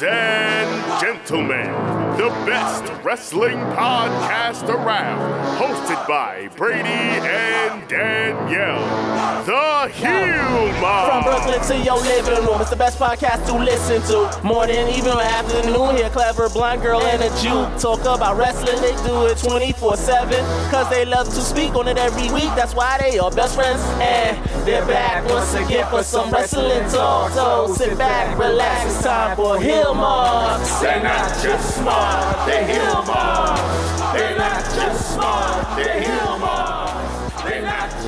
Ladies and gentlemen, the best wrestling podcast around, hosted by Brady and Danielle, the Heel From Brooklyn to your living room, it's the best podcast to listen to. Morning, even afternoon, here clever blind girl and a Jew talk about wrestling. They do it 24 7, cause they love to speak on it every week. That's why they are best friends. And they're back once again for some wrestling talk. So sit back, relax, it's time for Heel Marks. They're not just smart, they're Heel Marks. They're not just smart, they're Heel Marks.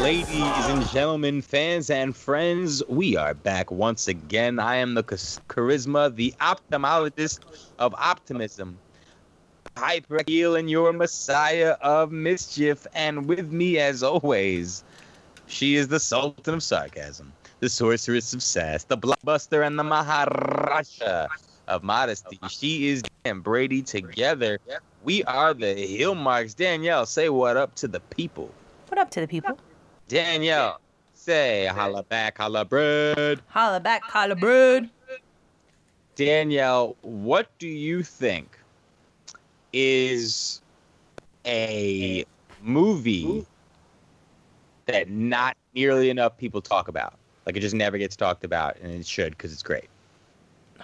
Ladies and gentlemen, fans and friends, we are back once again. I am the charisma, the ophthalmologist of optimism. Hyper heel and your messiah of mischief, and with me as always, she is the sultan of sarcasm, the sorceress of sass, the blockbuster and the maharaja of modesty. She is Dan Brady together. We are the heel marks. Danielle, say what up to the people. What up to the people? Danielle, say holla back, holla bread. Holla back, holla bird. Danielle, what do you think is a movie that not nearly enough people talk about? Like it just never gets talked about, and it should because it's great.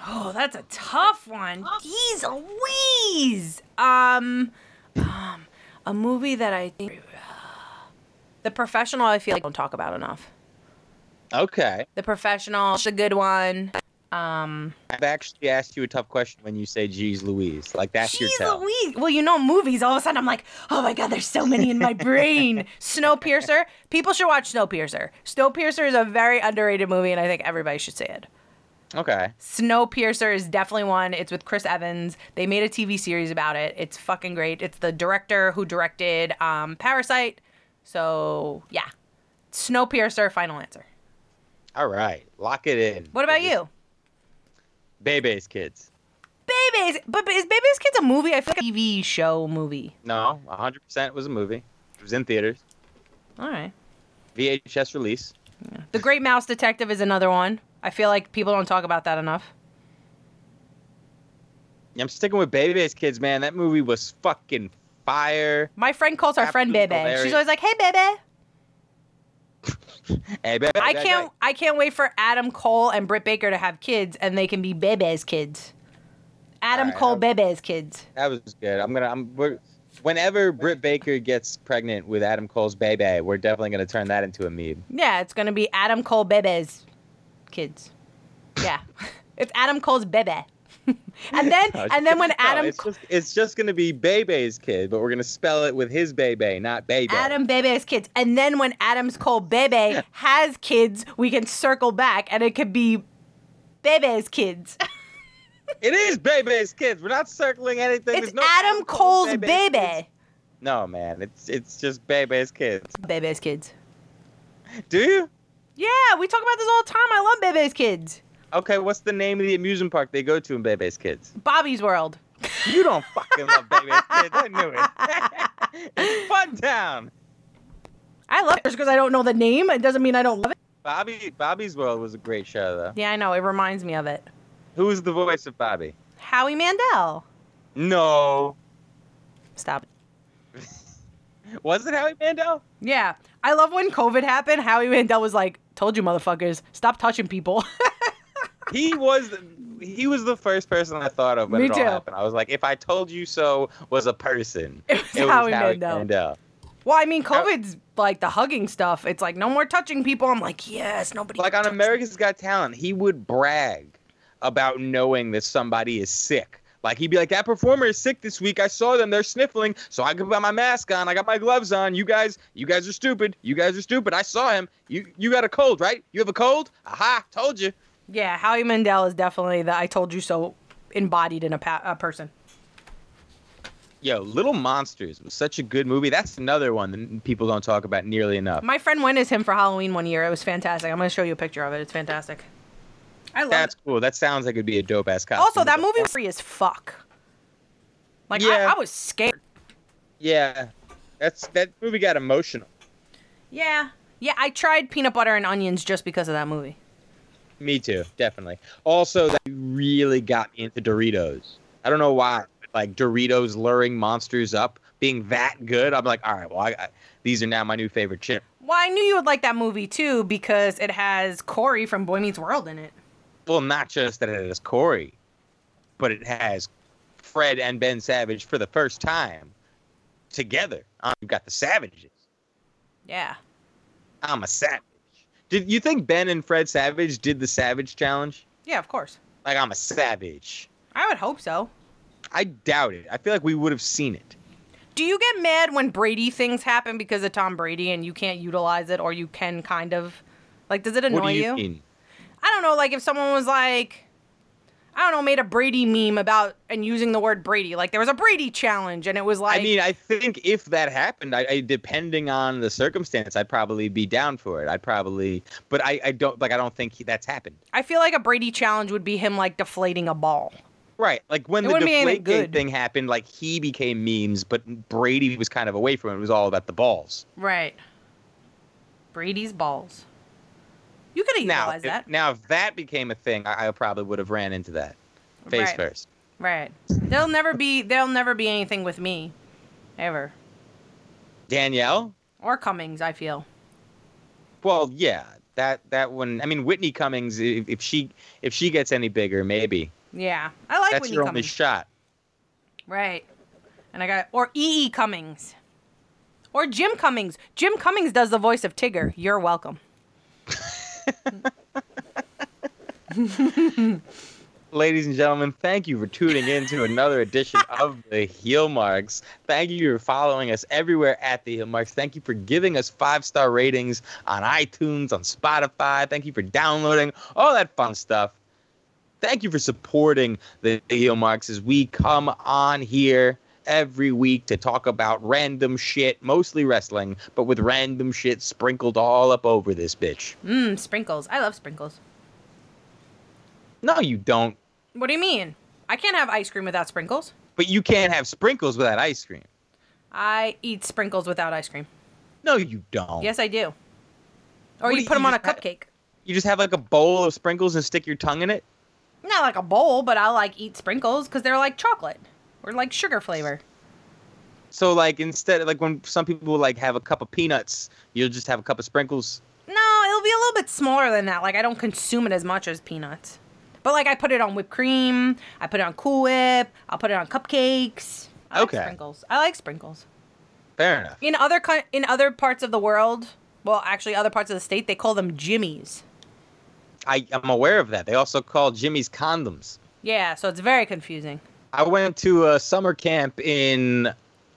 Oh, that's a tough one. Jeez Louise. Um, um, a movie that I think The Professional. I feel like I don't talk about enough. Okay, The Professional, it's a good one. Um, I've actually asked you a tough question when you say "Geez, Louise." Like that's your tell. Louise. Well, you know, movies. All of a sudden, I'm like, oh my god, there's so many in my brain. Snowpiercer. People should watch Snowpiercer. Snowpiercer is a very underrated movie, and I think everybody should see it. Okay, Snowpiercer is definitely one. It's with Chris Evans. They made a TV series about it. It's fucking great. It's the director who directed um, Parasite. So yeah, Snowpiercer. Final answer. all right, lock it in. What about you? Bebe's Kids. Babies. But is Bebe's Kids a movie? I feel like a TV show movie. No, 100% was a movie. It was in theaters. All right. VHS release. The Great Mouse Detective is another one. I feel like people don't talk about that enough. Yeah, I'm sticking with Babyface Kids, man. That movie was fucking fire. My friend calls our friend Bebe. hilarious. She's always like, "Hey, Bebe." Hey, baby, I can't. I can't wait for Adam Cole and Britt Baker to have kids, and they can be Bebe's kids. Adam Alright, Cole, Bebe's kids. That was good. I'm gonna. I'm. We're, whenever Britt Baker gets pregnant with Adam Cole's baby, we're definitely gonna turn that into a meme. Yeah, it's gonna be Adam Cole, Bebe's kids. Yeah, it's Adam Cole's Bebe. and then, and then when No, Adam it's just, it's just gonna be Bebe's kid, but we're gonna spell it with his baby, not baby. Adam Bebe's kids, and then when Adam's Cole Bebe has kids, we can circle back, and it could be Bebe's kids. It is Bebe's kids. We're not circling anything. it's no Adam Cole's Bebe's Bebe. kids. No, man. It's it's just Bebe's kids. Bebe's kids. Do you? Yeah, we talk about this all the time. I love Bebe's kids. Okay, what's the name of the amusement park they go to in Bebe's Kids? Bobby's World. You don't fucking love Bebe's Kids. I knew it. it's Fun Town. I love it because I don't know the name. It doesn't mean I don't love it. Bobby Bobby's World was a great show though. Yeah, I know. It reminds me of it. Who was the voice of Bobby? Howie Mandel. No. Stop. Was it Howie Mandel? Yeah, I love when COVID happened. Howie Mandel was like, "Told you, motherfuckers, stop touching people." He was he was the first person I thought of when Me it too. all happened. I was like, if I told you so was a person, It was Howie Mandel. well, I mean, COVID's like the hugging stuff. It's like no more touching people. I'm like, yes, nobody. Like on America's Got Talent, he would brag about knowing that somebody is sick. Like he'd be like, "That performer is sick this week. I saw them. They're sniffling, so I got my mask on. I got my gloves on. You guys, you guys are stupid. You guys are stupid. I saw him. You, you got a cold, right? You have a cold? Aha! Told you. Yeah, Howie Mandel is definitely the "I told you so" embodied in a, pa- a person. Yo, Little Monsters was such a good movie. That's another one that people don't talk about nearly enough. My friend went as him for Halloween one year. It was fantastic. I'm gonna show you a picture of it. It's fantastic. I love That's it. cool. That sounds like it'd be a dope ass costume. Also, that movie was free as fuck. Like Yeah. I, I was scared. Yeah, that's that movie got emotional. Yeah. Yeah, I tried peanut butter and onions just because of that movie. Me too, definitely. Also, that really got me into Doritos. I don't know why, like Doritos luring monsters up, being that good. I'm like, all right, well, I, I, these are now my new favorite chip. Well, I knew you would like that movie too because it has Corey from Boy Meets World in it. Well, not just that it has Corey, but it has Fred and Ben Savage for the first time together. Um, you've got the Savages. Yeah. I'm a savage. Did you think Ben and Fred Savage did the Savage Challenge? Yeah, of course. Like I'm a savage. I would hope so. I doubt it. I feel like we would have seen it. Do you get mad when Brady things happen because of Tom Brady and you can't utilize it or you can kind of like does it annoy what do you, mean? I don't know, like if someone was like I don't know, made a Brady meme about and using the word Brady. Like there was a Brady challenge and it was like I mean, I think if that happened, I, I depending on the circumstance, I'd probably be down for it. I'd probably, but I, I don't like. I don't think he, that's happened. I feel like a Brady challenge would be him like deflating a ball. Right, like when It the wouldn't be anything deflate thing happened, like he became memes, but Brady was kind of away from it. It was all about the balls. Right. Brady's balls. You could Now, utilize if, that. now if that became a thing, I, I probably would have ran into that face Right. first. Right. There'll never be there'll never be anything with me. Ever. Danielle, Or Cummings, I feel. well, yeah, that that one. I mean, Whitney Cummings, if, if she if she gets any bigger, maybe Yeah. I like that's Whitney your only Cummings. shot. Right. And I got or E. E. Cummings. Or Jim Cummings. Jim Cummings does the voice of Tigger. You're welcome. Ladies and gentlemen, thank you for tuning in to another edition of the Heel Marks. Thank you for following us everywhere at the Heel Marks. Thank you for giving us five star ratings on iTunes, on Spotify. Thank you for downloading all that fun stuff. Thank you for supporting the Heel Marks as we come on here every week to talk about random shit, mostly wrestling, but with random shit sprinkled all up over this bitch. Mmm, sprinkles. I love sprinkles. No, you don't. What do you mean? I can't have ice cream without sprinkles. But you can't have sprinkles without ice cream. I eat sprinkles without ice cream. No, you don't. Yes, I do. Or you put them you on a ha- cupcake. You just have like a bowl of sprinkles and stick your tongue in it? Not like a bowl, but I like eat sprinkles because they're like chocolate or like sugar flavor. So like instead like when some people like have a cup of peanuts, you'll just have a cup of sprinkles. No, it'll be a little bit smaller than that. Like I don't consume it as much as peanuts. But like I put it on whipped cream, I put it on Cool Whip, I'll put it on cupcakes. I like Okay. sprinkles. I like sprinkles. Fair enough. In other in other parts of the world, well, actually other parts of the state, they call them jimmies. I, I'm aware of that. They also call Jimmy's condoms. Yeah, so it's very confusing. I went to a summer camp in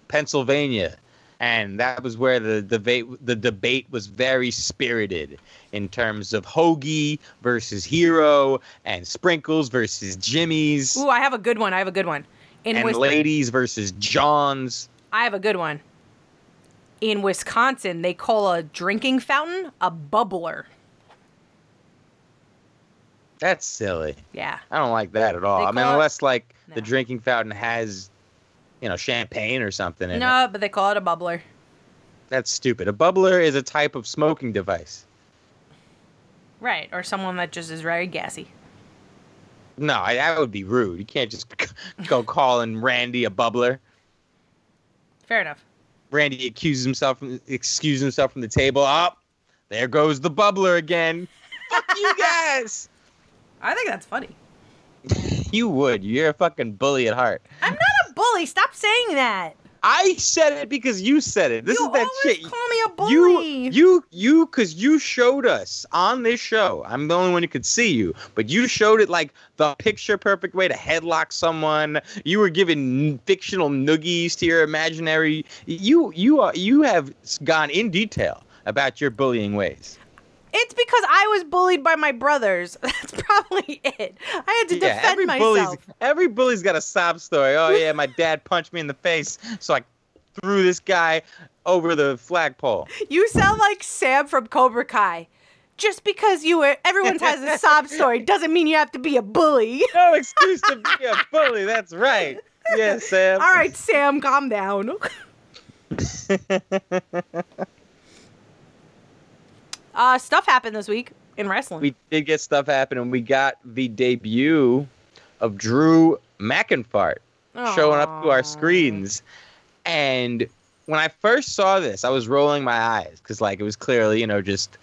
Pennsylvania, and that was where the debate the debate was very spirited in terms of hoagie versus hero and sprinkles versus Jimmy's Ooh, I have a good one. I have a good one. In and Wis- ladies versus Johns. I have a good one. In Wisconsin, they call a drinking fountain a bubbler. That's silly. Yeah. I don't like that at all. They I mean, unless it- unless like the drinking fountain has, you know, champagne or something in it. No, but they call it a bubbler. That's stupid. A bubbler is a type of smoking device. Right, or someone that just is very gassy. No, I, that would be rude. You can't just go calling Randy a bubbler. Fair enough. Randy accuses himself from excuses himself from the table. Up, there goes the bubbler again. Fuck you guys. I think that's funny. You would. You're a fucking bully at heart. I'm not a bully. Stop saying that. I said it because you said it. This you is that shit. You call me a bully. You, you, you, because you showed us on this show. I'm the only one who could see you, but you showed it like the picture perfect way to headlock someone. You were giving fictional noogies to your imaginary. You, you are, you have gone in detail about your bullying ways. It's because I was bullied by my brothers. That's probably it. I had to defend every myself. bully's every bully's got a sob story. Oh yeah, my dad punched me in the face, so I threw this guy over the flagpole. You sound like Sam from Cobra Kai. Just because you were, everyone has a sob story doesn't mean you have to be a bully. No excuse to be a bully. That's right. Yeah, Sam. All right, Sam, calm down. uh, stuff happened this week. in wrestling. we did get stuff happen, and we got the debut of Drew McIntyre showing up to our screens. And when I first saw this, I was rolling my eyes because, like, it was clearly, you know, just,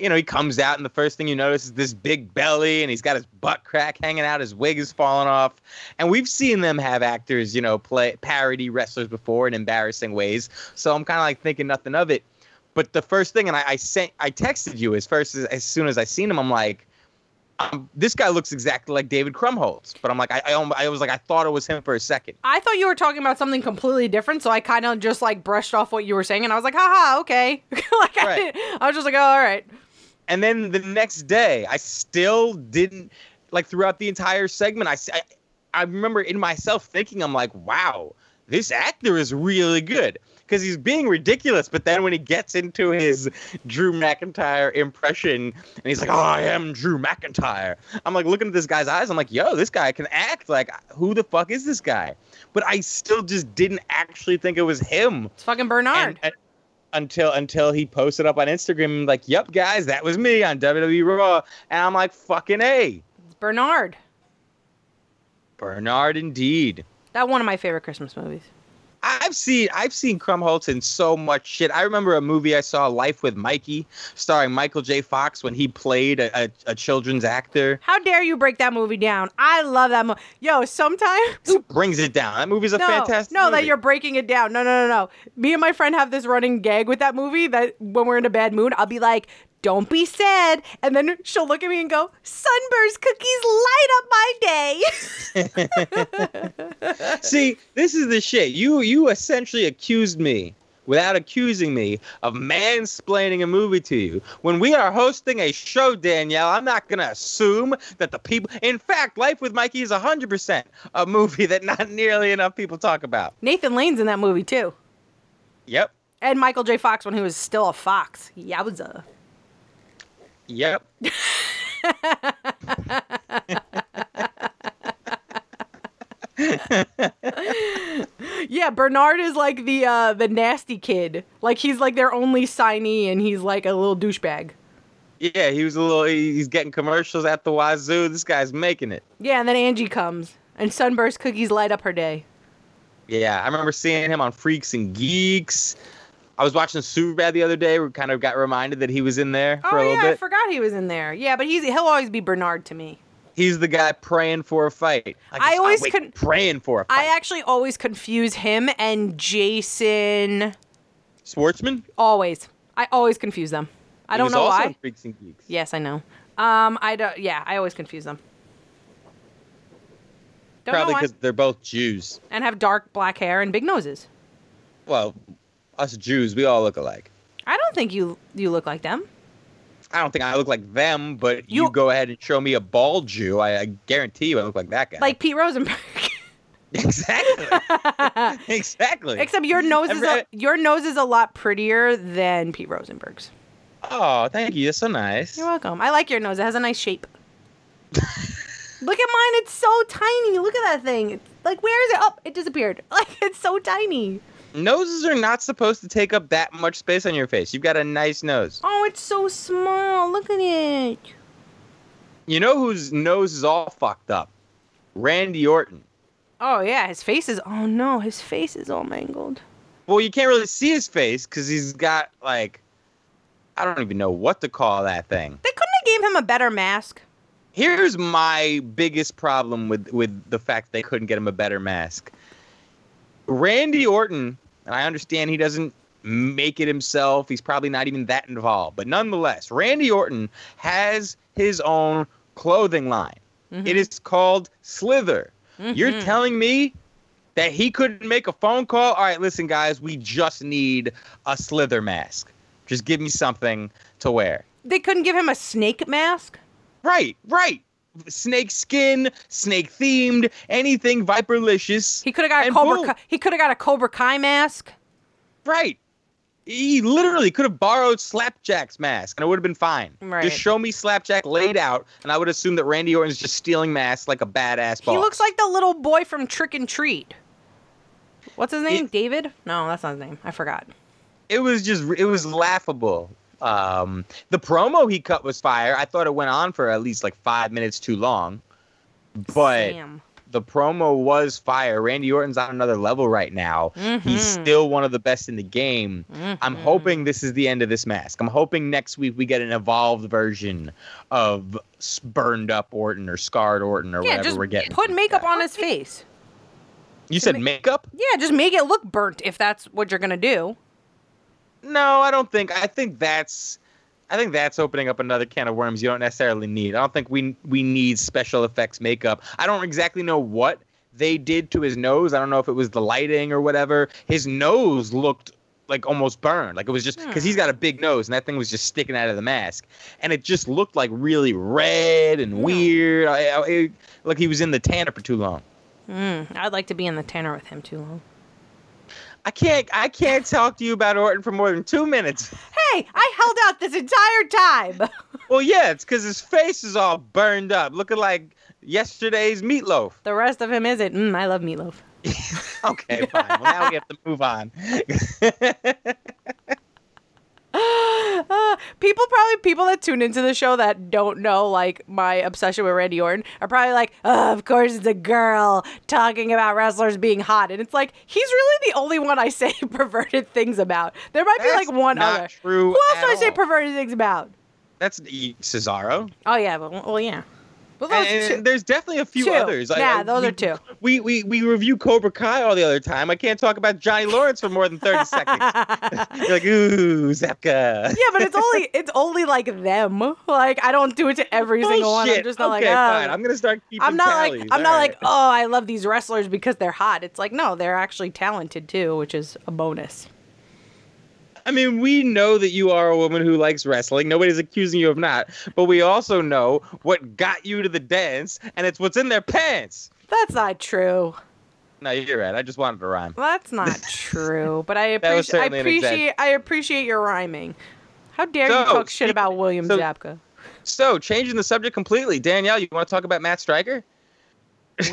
you know, he comes out, and the first thing you notice is this big belly, and he's got his butt crack hanging out, his wig is falling off. And we've seen them have actors, you know, play parody wrestlers before in embarrassing ways. So I'm kind of like thinking nothing of it. But the first thing, and I, I sent, I texted you as first as, as soon as I seen him, I'm like, um, this guy looks exactly like David Krumholtz. But I'm like, I, I, I was like, I thought it was him for a second. I thought you were talking about something completely different, so I kind of just like brushed off what you were saying, and I was like, haha, okay. like I, Right. didn't- I was just like, oh, all right. And then the next day, I still didn't like throughout the entire segment. I, I remember in myself thinking, I'm like, wow, this actor is really good because he's being ridiculous. But then when he gets into his Drew McIntyre impression and he's like, oh, I am Drew McIntyre, I'm like looking at this guy's eyes. I'm like, yo, this guy can act. Like, who the fuck is this guy? But I still just didn't actually think it was him It's fucking Bernard. and- and- until until he posted up on Instagram like, "Yep, guys, that was me on WWE Raw," and I'm like, "Fucking a, it's Bernard. Bernard, indeed." That one of my favorite Christmas movies. I've seen I've seen Krumholtz in so much shit. I remember a movie I saw, Life with Mikey, starring Michael J. Fox when he played a, a, a children's actor. How dare you break that movie down? I love that movie. Yo, sometimes Who brings it down? That movie's a no, fantastic. no, that you're breaking it down. No, no, no, no. Me and my friend have this running gag with that movie that when we're in a bad mood, I'll be like, "Don't be sad," and then she'll look at me and go, "Sunburst cookies light up my day." See, this is the shit. You you essentially accused me without accusing me of mansplaining a movie to you. When we are hosting a show, Danielle, I'm not gonna assume that the people. In fact, Life with Mikey is 100% a movie that not nearly enough people talk about. Nathan Lane's in that movie too, Yep, and Michael J. Fox when he was still a fox. Yowza. Yep. Yeah, Bernard is like the uh the nasty kid. Like he's like their only signee, and he's like a little douchebag. Yeah, he was a little. He's getting commercials at the wazoo. This guy's making it. Yeah, and then Angie comes, and Sunburst cookies light up her day. Yeah, I remember seeing him on Freaks and Geeks. I was watching Superbad the other day. We kind of got reminded that he was in there for oh a little yeah, I forgot he was in there. Yeah, but he's he'll always be Bernard to me. He's the guy praying for a fight. Like, I always con- praying for a fight. I actually always confuse him and Jason. Schwartzman. Always, I always confuse them. I He don't know why. Freaks and Geeks. Yes, I know. Um, I don't. Yeah, I always confuse them. Don't Probably because they're both Jews. And have dark black hair and big noses. Well, us Jews, we all look alike. I don't think you you look like them. I don't think I look like them, but you, You- go ahead and show me a bald Jew. I, I guarantee you I look like that guy. Like Pete Rosenberg. exactly, exactly. Except your nose is a, your nose is a lot prettier than Pete Rosenberg's. oh, thank you. That's so nice. You're welcome. I like your nose. It has a nice shape. Look at mine. It's so tiny. Look at that thing. It's like where is it? Oh, it disappeared. Like it's so tiny. Noses are not supposed to take up that much space on your face. You've got a nice nose. Oh, it's so small. Look at it. You know whose nose is all fucked up? Randy Orton. Oh yeah, his face is. Oh no, his face is all mangled. Well, you can't really see his face because he's got like, I don't even know what to call that thing. They couldn't have gave him a better mask. Here's my biggest problem with with the fact they couldn't get him a better mask. Randy Orton, and I understand he doesn't make it himself. He's probably not even that involved, but nonetheless, Randy Orton has his own clothing line. Mm-hmm. It is called Slither. You're mm-hmm. telling me that he couldn't make a phone call? All right, listen, guys, we just need a Slither mask. Just give me something to wear. They couldn't give him a snake mask. Right, right. Snake skin, snake themed, anything viperlicious. He could have got a Cobra. Kai, he could have got a Cobra Kai mask. Right. He literally could have borrowed Slapjack's mask and it would have been fine. Right. Just show me Slapjack laid out, and I would assume that Randy Orton's just stealing masks like a badass boss. He looks like the little boy from Trick 'r Treat. What's his name? It- David? No, that's not his name. I forgot. it was just it was laughable. Um, the promo he cut was fire. I thought it went on for at least like five minutes too long, but Damn. the promo was fire. Randy Orton's on another level right now. He's Mhm. still one of the best in the game. I'm Mhm. hoping this is the end of this mask. I'm hoping next week we get an evolved version of s- burned up Orton or scarred Orton or Yeah, whatever just we're getting. put makeup on his face. You said ma- makeup? Yeah, just make it look burnt if that's what you're gonna do. No, I don't think. I think that's. I think that's opening up another can of worms you don't necessarily need. I don't think we we need special effects makeup. I don't exactly know what they did to his nose. I don't know if it was the lighting or whatever. His nose looked like almost burned. Like it was just because he's got a big nose and that thing was just sticking out of the mask, and it just looked like really red and weird. I, I, it, like he was in the tanner for too long. Mm, I'd like to be in the tanner with him too long. I can't. I can't talk to you about Orton for more than two minutes. Hey, I held out this entire time. Well, yeah, it's because his face is all burned up, looking like yesterday's meatloaf. the rest of him isn't. Mm, I love meatloaf. Okay, fine. Well, now we have to move on. Uh, people probably people that tune into the show that don't know like my obsession with Randy Orton are probably like, oh, of course it's a girl talking about wrestlers being hot, and it's like he's really the only one I say perverted things about. There might be like one other. Who else do I say perverted things about? That's Cesaro. Oh yeah, but well yeah. Well, those and two- there's definitely a few two. others. Yeah, I- those we, are two. We, we we review Cobra Kai all the other time. I can't talk about Johnny Lawrence for more than thirty seconds. You're like, ooh, Zabka. Yeah, but it's only it's only like them. Like I don't do it to every oh, single one. I'm just not okay, like, fine. oh. I'm gonna start keeping I'm not tallies. like I'm not All like oh I love these wrestlers because they're hot. It's like no, they're actually talented too, which is a bonus. I mean, we know that you are a woman who likes wrestling. Nobody's accusing you of not. But we also know what got you to the dance, and it's what's in their pants. That's not true. No, you're right. I just wanted to rhyme. That's not true. But I appreciate I certainly an exag- appreciate I appreciate your rhyming. How dare you talk shit about William so- Zabka? So, changing the subject completely, Danielle, you want to talk about Matt Striker?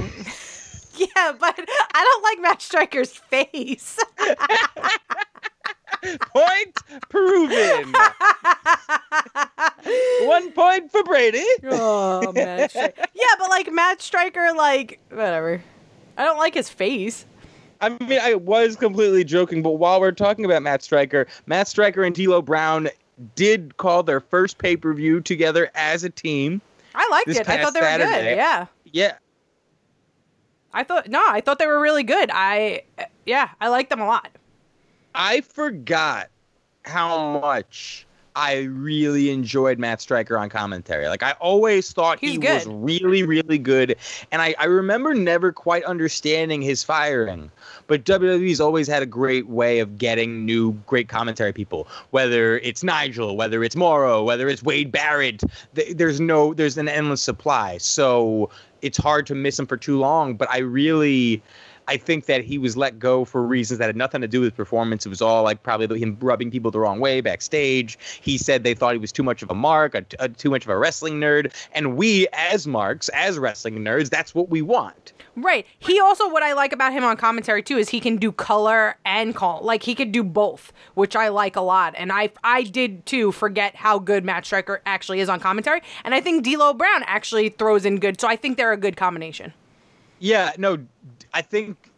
Yeah, but I don't like Matt Striker's face. Point proven. One point for Brady. oh, Matt Striker. Yeah, but like Matt Striker, like whatever. I don't like his face. I mean, I was completely joking, but while we're talking about Matt Striker, Matt Striker and D'Lo Brown did call their first pay per view together as a team. I liked it. I thought they were good. Yeah. Yeah, I thought no, I thought they were really good. I yeah, I liked them a lot. I forgot how much I really enjoyed Matt Striker on commentary. Like I always thought He's he good. was really, really good. And I, I remember never quite understanding his firing. But WWE's always had a great way of getting new great commentary people. Whether it's Nigel, whether it's Morrow, whether it's Wade Barrett. th- There's no there's an endless supply. So it's hard to miss him for too long. But I really I think that he was let go for reasons that had nothing to do with performance. It was all like probably him rubbing people the wrong way backstage. He said they thought he was too much of a mark, a, a- too much of a wrestling nerd. And we, as marks, as wrestling nerds, that's what we want. Right. He also what I like about him on commentary too is he can do color and call. Like he could do both, which I like a lot. And I I did too forget how good Matt Striker actually is on commentary. And I think D'Lo Brown actually throws in good. So I think they're a good combination. Yeah, no, I think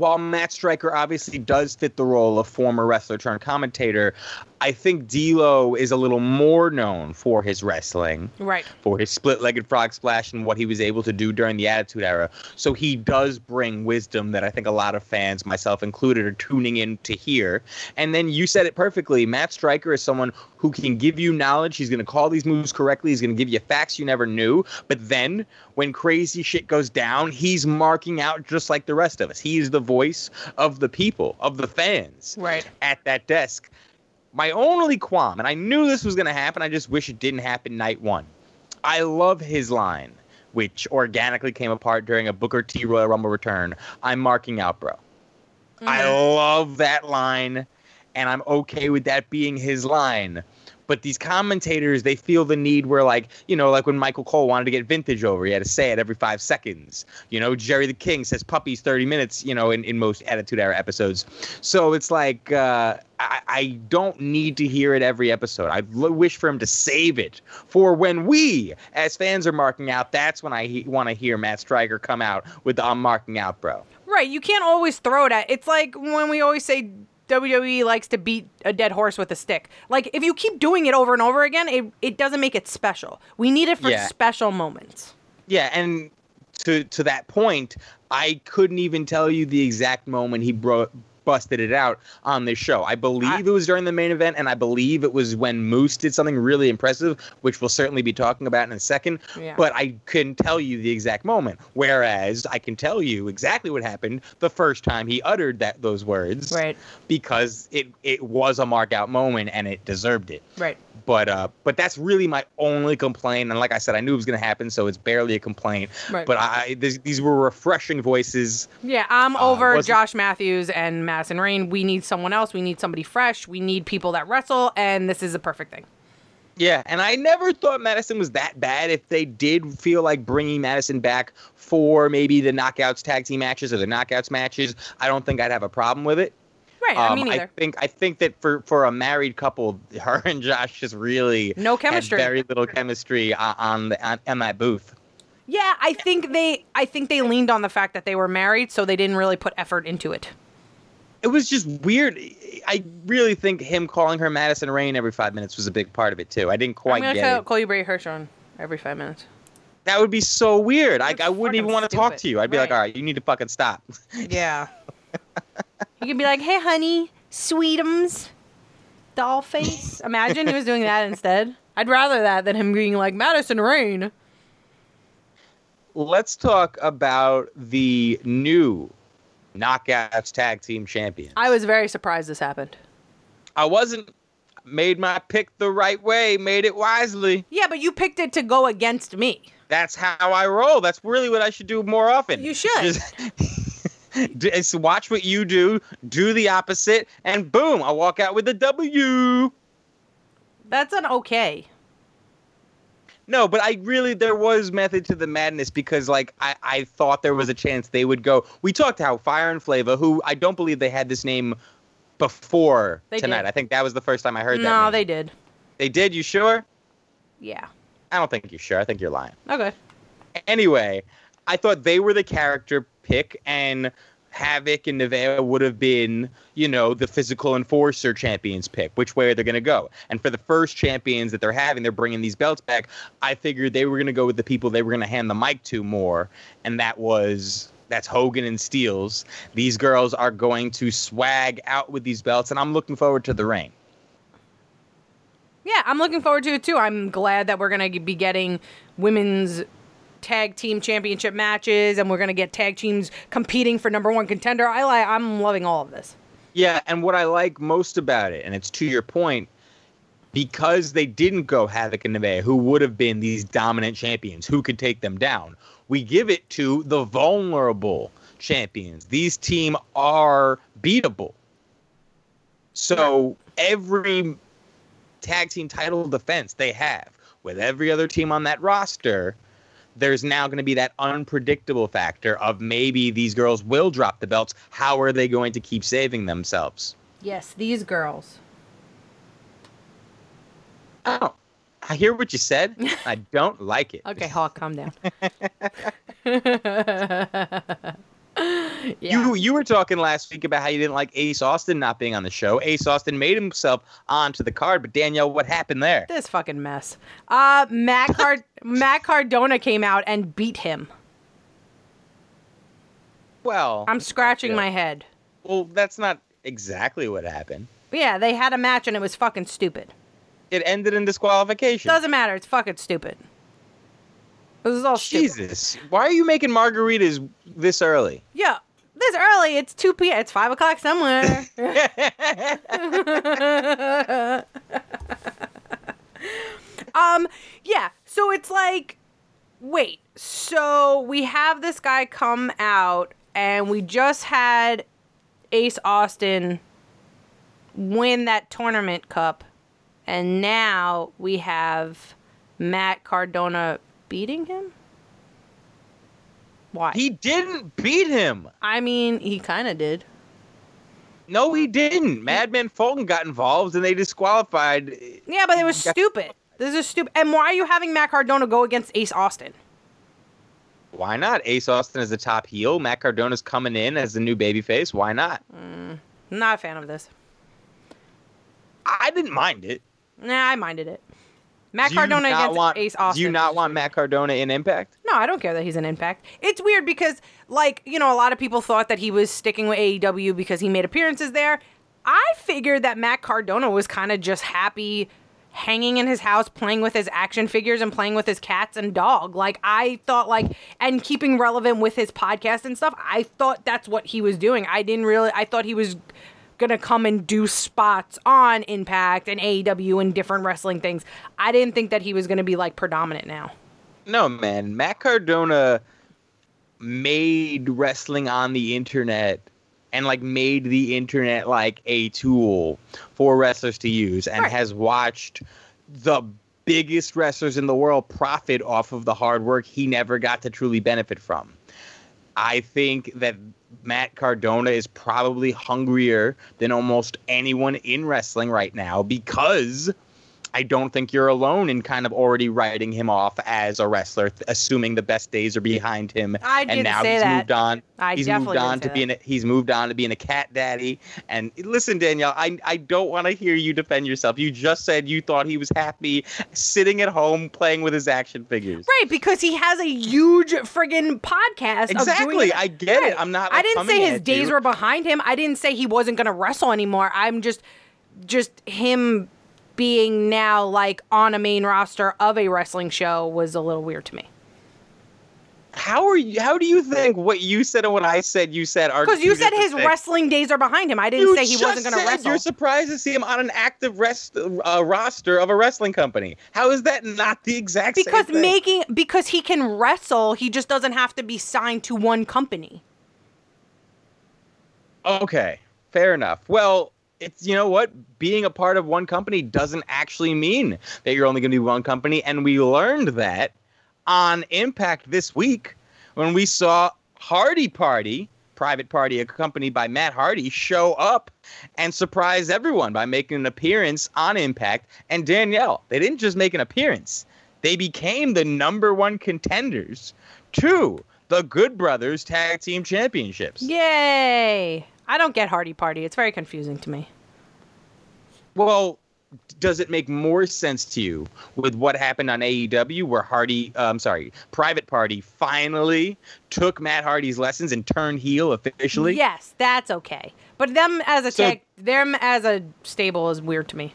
while Matt Striker obviously does fit the role of former wrestler turned commentator, I think D'Lo is a little more known for his wrestling. Right. for his split-legged frog splash and what he was able to do during the Attitude Era. So he does bring wisdom that I think a lot of fans, myself included, are tuning in to hear. And then you said it perfectly. Matt Striker is someone who can give you knowledge. He's going to call these moves correctly. He's going to give you facts you never knew. But then when crazy shit goes down, he's marking out just like the rest of us. He is the voice of the people, of the fans Right. at that desk. My only qualm, and I knew this was going to happen, I just wish it didn't happen night one. I love his line, which organically came apart during a Booker T Royal Rumble return. I'm marking out, bro. I mm-hmm. love that line, and I'm okay with that being his line. But these commentators they feel the need where like you know like when michael cole wanted to get vintage over he had to say it every five seconds you know jerry the king says puppies 30 minutes you know in, in most attitude era episodes so it's like uh I, I don't need to hear it every episode. I l- wish for him to save it for when we, as fans, are marking out. That's when I he- want to hear Matt Striker come out with the "I'm marking out, bro." Right. You can't always throw it at. It's like when we always say WWE likes to beat a dead horse with a stick. Like if you keep doing it over and over again, it it doesn't make it special. We need it for Yeah. special moments. Yeah, and to to that point, I couldn't even tell you the exact moment he bro- busted it out on this show. I believe I- it was during the main event, and I believe it was when Moose did something really impressive, which we'll certainly be talking about in a second. Yeah. But I couldn't tell you the exact moment. Whereas I can tell you exactly what happened the first time he uttered that those words, Right. Because it it was a mark out moment and it deserved it Right. But uh but that's really my only complaint and like i said i knew it was going to happen so it's barely a complaint Right. but i these, these were refreshing voices Yeah, I'm Uh, over Josh Matthews and Madison Rayne. We need someone else. We need somebody fresh. We need people that wrestle, and this is a perfect thing. yeah and i never thought madison was that bad if they did feel like bringing madison back for maybe the knockouts tag team matches or the knockouts matches i don't think i'd have a problem with it Right. I Um, mean, I think I think that for for a married couple, her and Josh just really No had chemistry. very little chemistry on the, on, on that booth. Yeah, I think they. I think they leaned on the fact that they were married, so they didn't really put effort into it. it was just weird. I really think him calling her Madison Rayne every five minutes was a big part of it too. I didn't quite I'm get call, it. call you Bray Hershon every five minutes. That would be so weird. I, That's I wouldn't even want to talk to you. I'd be like, all right, you need to fucking stop. Yeah. you could be like, "Hey, honey, sweetums, doll face." Imagine he was doing that instead. I'd rather that than him being like Madison Rayne. Let's talk about the new Knockouts Tag Team Champion. I was very surprised this happened. I wasn't made my pick the right way, made it wisely. Yeah, but you picked it to go against me. That's how I roll. That's really what I should do more often. You should. Just- Just watch what you do, do the opposite, and boom, I walk out with a W. That's an okay. No, but I really there was method to the madness because like I, I thought there was a chance they would go. We talked how Fire and Flavor, who I don't believe they had this name before They tonight. did. I think that was the first time I heard that. No, they did. they did. You sure? Yeah. I don't think you're sure. I think you're lying. Okay. Anyway, I thought they were the character pick, and Havoc and Nevaeh would have been, you know, the physical enforcer champions pick, which way are they're going to go. And for the first champions that they're having, they're bringing these belts back. I figured they were going to go with the people they were going to hand the mic to more, and that was. That's Hogan and Steelz. These girls are going to swag out with these belts, and I'm looking forward to the reign. Yeah, I'm looking forward to it too. I'm glad that we're going to be getting women's tag team championship matches and we're going to get tag teams competing for number 1 contender. I like I'm loving all of this. Yeah, and what I like most about it, and it's to your point, because they didn't go Havoc and Neve, who would have been these dominant champions, who could take them down. We give it to the vulnerable champions. These team are beatable. So every tag team title defense they have with every other team on that roster, there's now going to be that unpredictable factor of maybe these girls will drop the belts. How are they going to keep saving themselves? Yes, these girls. Oh, I hear what you said. I don't like it. Okay, Hawk, calm down. yeah. You you were talking last week about how you didn't like Ace Austin not being on the show. Ace Austin made himself onto the card, but Danielle, what happened there? this fucking mess. Uh Matt Card Matt Cardona came out and beat him. Well, I'm scratching Yeah. my head. well, that's not exactly what happened. Yeah, they had a match and it was fucking stupid. It ended in disqualification. Doesn't matter. It's fucking stupid. This is all stupid. Jesus, why are you making margaritas this early? Yeah, this early. It's two p. It's five o'clock somewhere. um, yeah. So it's like, wait. So we have this guy come out, and we just had Ace Austin win that tournament cup, And now we have Matt Cardona beating him? Why? He didn't beat him. I mean, he kind of did. No, he didn't. Madman Fulton got involved and they disqualified. Yeah, but it was stupid. This is stupid. And why are you having Matt Cardona go against Ace Austin? Why not? Ace Austin is the top heel. Matt Cardona's coming in as the new babyface. Why not? I'm not a fan of this. I didn't mind it. Nah, I minded it. Matt Do Cardona against want, Ace Austin. Do you not want. Matt Cardona in Impact? No, I don't care that he's an impact. It's weird because, like, you know, a lot of people thought that he was sticking with AEW because he made appearances there. I figured that Matt Cardona was kind of just happy hanging in his house, playing with his action figures and playing with his cats and dog. Like, I thought, like, and keeping relevant with his podcast and stuff. I thought that's what he was doing. I didn't really, I thought he was gonna come and do spots on Impact and AEW and different wrestling things. I didn't think that he was gonna be, like, predominant now. No, man. Matt Cardona made wrestling on the internet and like made the internet like a tool for wrestlers to use and Right. has watched the biggest wrestlers in the world profit off of the hard work he never got to truly benefit from. I think that Matt Cardona is probably hungrier than almost anyone in wrestling right now because I don't think you're alone in kind of already writing him off as a wrestler, th- assuming the best days are behind him. I and now say he's that. moved on. I he's moved on to being a, he's moved on to being a cat daddy. And listen, Danielle, I I don't want to hear you defend yourself. You just said you thought he was happy sitting at home playing with his action figures. Right, because he has a huge friggin' podcast. Of doing Exactly. I get Right. it. I'm not. I didn't say his days you. were behind him. I didn't say he wasn't gonna wrestle anymore. I'm just, just him being now like on a main roster of a wrestling show was a little weird to me. How are you? How do you think what you said and what I said you said are? Because you said his things? wrestling days are behind him. I didn't You say he wasn't gonna wrestle. You're surprised to see him on an active rest uh, roster of a wrestling company. How is that not the exact because same thing? making because he can wrestle, he just doesn't have to be signed to one company. Okay, fair enough. Well, it's you know what? Being a part of one company doesn't actually mean that you're only going to be one company, and we learned that on Impact this week when we saw Hardy Party, private party accompanied by Matt Hardy, show up and surprise everyone by making an appearance on Impact. And Danielle, they didn't just make an appearance; they became the number one contenders to the Good Brothers Tag Team Championships. Yay! I don't get Hardy Party. It's very confusing to me. Well, does it make more sense to you with what happened on AEW, where Hardy, uh, I'm sorry, Private Party finally took Matt Hardy's lessons and turned heel officially? Yes, that's okay. But them as a So- tag, them as a stable is weird to me.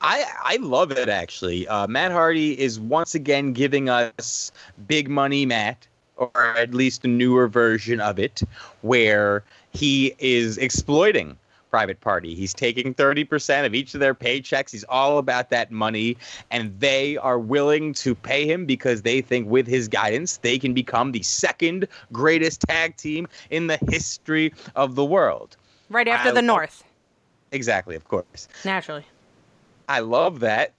I I love it actually. Uh, Matt Hardy is once again giving us big money Matt, or at least a newer version of it, where he is exploiting Private Party. He's taking 30% of each of their paychecks. He's all about that money, and they are willing to pay him because they think with his guidance, they can become the second greatest tag team in the history of the world. Right after I the North, Exactly, of course. naturally. I love that.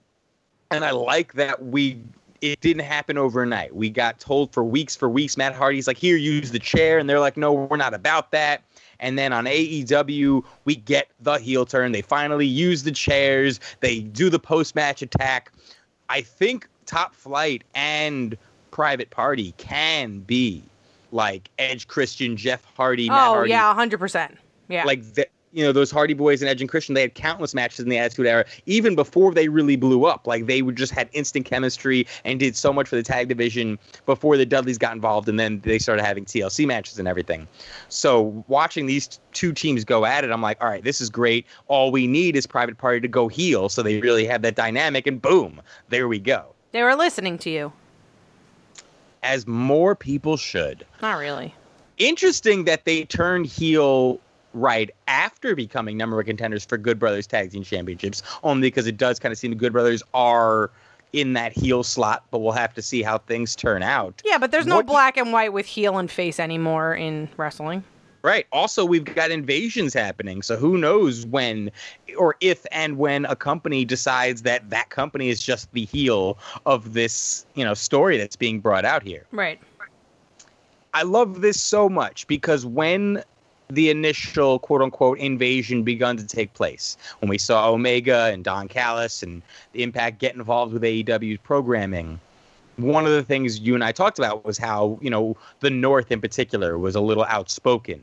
And I like that we it didn't happen overnight. We got told for weeks for weeks Matt Hardy's like, "Here, use the chair." And they're like, "No, we're not about that." And then on AEW, we get the heel turn. They finally use the chairs. They do the post-match attack. I think Top Flight and Private Party can be like Edge Christian, Jeff Hardy, Matt oh Hardy yeah, hundred percent. Yeah. like the, you know those Hardy Boys and Edge and Christian, they had countless matches in the Attitude Era, even before they really blew up. Like they would just had instant chemistry and did so much for the tag division before the Dudleys got involved, and then they started having TLC matches and everything. So watching these two teams go at it, I'm like, all right, this is great. All we need is Private Party to go heel, so they really have that dynamic, and boom, there we go. they were listening to you. As more people should. Not really. interesting that they turned heel right after becoming number one contenders for Good Brothers Tag Team Championships, only because it does kind of seem the Good Brothers are in that heel slot, but we'll have to see how things turn out. Yeah, but there's no What- black and white with heel and face anymore in wrestling. Right. Also, we've got invasions happening. So who knows when or if and when a company decides that that company is just the heel of this, you know, story that's being brought out here. Right. I love this so much because when the initial quote unquote invasion begun to take place, when we saw Omega and Don Callis and the Impact get involved with AEW's programming, one of the things you and I talked about was how, you know, the North in particular was a little outspoken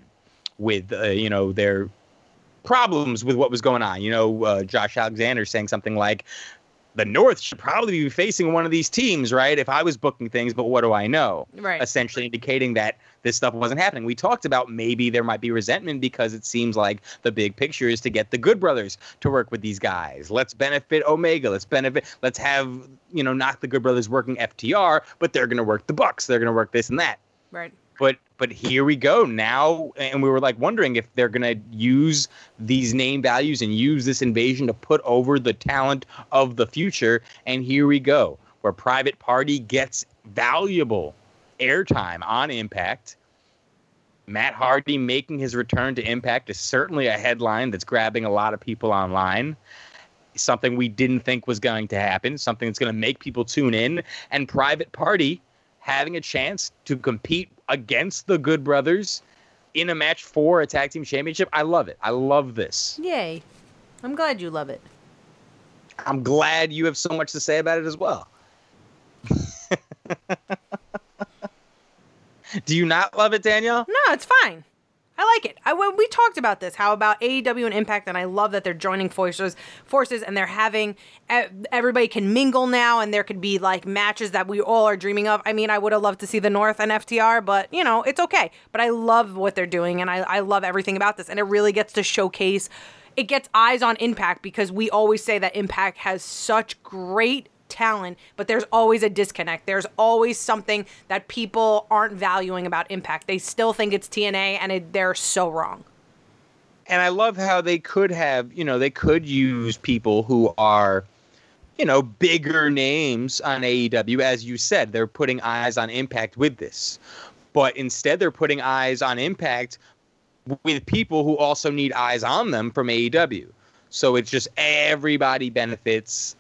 with, uh, you know, their problems with what was going on. You know, uh, Josh Alexander saying something like, the North should probably be facing one of these teams, right? If I was booking things, but what do I know? Right. Essentially indicating that this stuff wasn't happening. We talked about maybe there might be resentment because it seems like the big picture is to get the Good Brothers to work with these guys. Let's benefit Omega. Let's benefit. Let's have you know not the Good Brothers working FTR, but they're going to work the Bucks. They're going to work this and that. Right. But but here we go now, and we were like wondering if they're going to use these name values and use this invasion to put over the talent of the future. And here we go, where Private Party gets valuable airtime on Impact. Matt Hardy making his return to Impact is certainly a headline that's grabbing a lot of people online. Something we didn't think was going to happen, something that's going to make people tune in. And Private Party having a chance to compete against the Good Brothers in a match for a tag team championship. I love it. I love this. Yay. I'm glad you love it. I'm glad you have so much to say about it as well. Do you not love it, Danielle? No, it's fine. I like it. I, we talked about this, how about AEW and Impact, and I love that they're joining forces, forces, and they're having everybody can mingle now, and there could be like matches that we all are dreaming of. I mean, I would have loved to see the North and FTR, but you know, it's okay. But I love what they're doing, and I, I love everything about this, and it really gets to showcase. It gets eyes on Impact because we always say that Impact has such great talent, but there's always a disconnect. There's always something that people aren't valuing about Impact. They still think it's TNA, and it, they're so wrong. And I love how they could have, you know, they could use people who are, you know, bigger names on AEW. As you said, they're putting eyes on Impact with this. But instead, they're putting eyes on Impact with people who also need eyes on them from AEW. So it's just everybody benefits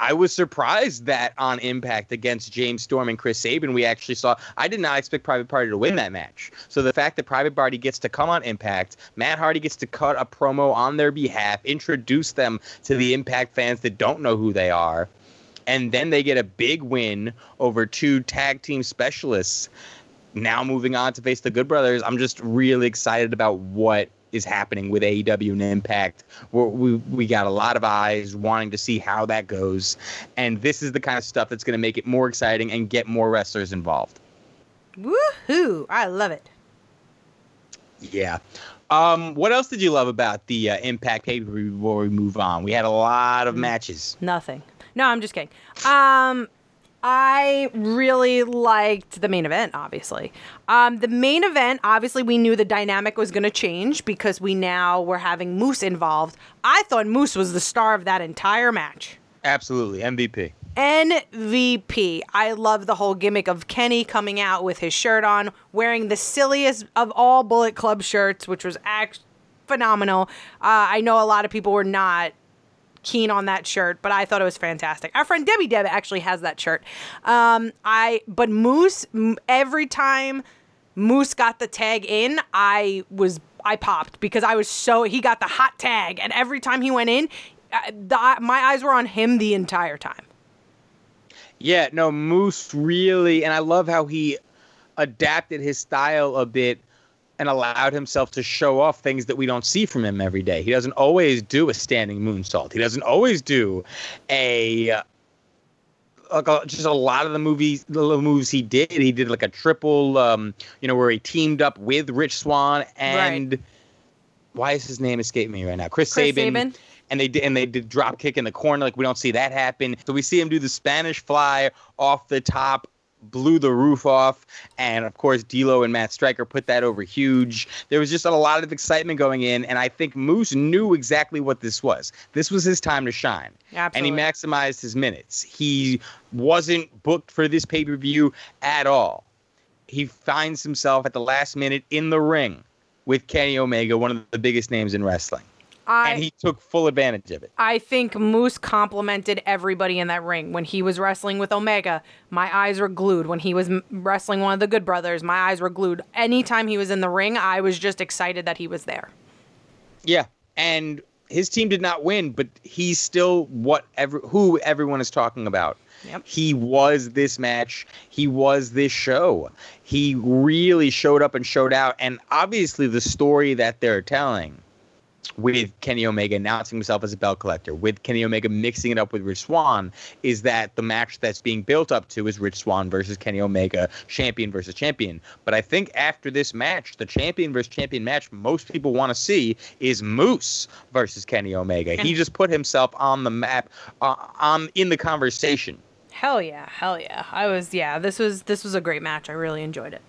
I was surprised that on Impact against James Storm and Chris Sabin, we actually saw. I did not expect Private Party to win that match. So the fact that Private Party gets to come on Impact, Matt Hardy gets to cut a promo on their behalf, introduce them to the Impact fans that don't know who they are, and then they get a big win over two tag team specialists. Now moving on to face the Good Brothers, I'm just really excited about what is happening with AEW and Impact. We're, we we got a lot of eyes wanting to see how that goes, and this is the kind of stuff that's going to make it more exciting and get more wrestlers involved. Woohoo! I love it. Yeah. Um, what else did you love about the uh, Impact pay per view before we move on? We had a lot of matches. Nothing. No, I'm just kidding. Um, I really liked the main event, obviously. Um, the main event, obviously, we knew the dynamic was going to change because we now were having Moose involved. I thought Moose was the star of that entire match. Absolutely. MVP. MVP. I love the whole gimmick of Kenny coming out with his shirt on, wearing the silliest of all Bullet Club shirts, which was act- phenomenal. Uh, I know a lot of people were not keen on that shirt, but I thought it was fantastic. Our friend Debbie Deb actually has that shirt. Um, I but Moose every time Moose got the tag in, I was I popped because I was so he got the hot tag, and every time he went in, uh, the, my eyes were on him the entire time. Yeah, no, Moose really, and I love how he adapted his style a bit and allowed himself to show off things that we don't see from him every day. He doesn't always do a standing moonsault. He doesn't always do a like a, just a lot of the movies, the moves he did. He did like a triple, um, you know, where he teamed up with Rich Swann and right. why is his name escaping me right now? Chris, Chris Sabin. Sabin. And they did, and they did drop kick in the corner. Like we don't see that happen. So we see him do the Spanish fly off the top blew the roof off. And of course, D'Lo and Matt Striker put that over huge. There was just a lot of excitement going in, and I think Moose knew exactly what this was. This was his time to shine, Absolutely. and he maximized his minutes. He wasn't booked for this pay per view at all. He finds himself at the last minute in the ring with Kenny Omega, one of the biggest names in wrestling. I and he took full advantage of it. I think Moose complimented everybody in that ring when he was wrestling with Omega. My eyes were glued when he was wrestling one of the Good Brothers. My eyes were glued. Anytime he was in the ring, I was just excited that he was there. Yeah, and his team did not win, but he's still what ever who everyone is talking about. Yep. He was this match. He was this show. He really showed up and showed out. And obviously, the story that they're telling with Kenny Omega announcing himself as a belt collector, with Kenny Omega mixing it up with Rich Swann, is that the match that's being built up to is Rich Swann versus Kenny Omega, champion versus champion. But I think after this match, the champion versus champion match most people want to see is Moose versus Kenny Omega. He just put himself on the map, uh, on in the conversation. Hell yeah, hell yeah. I was yeah, this was this was a great match. I really enjoyed it.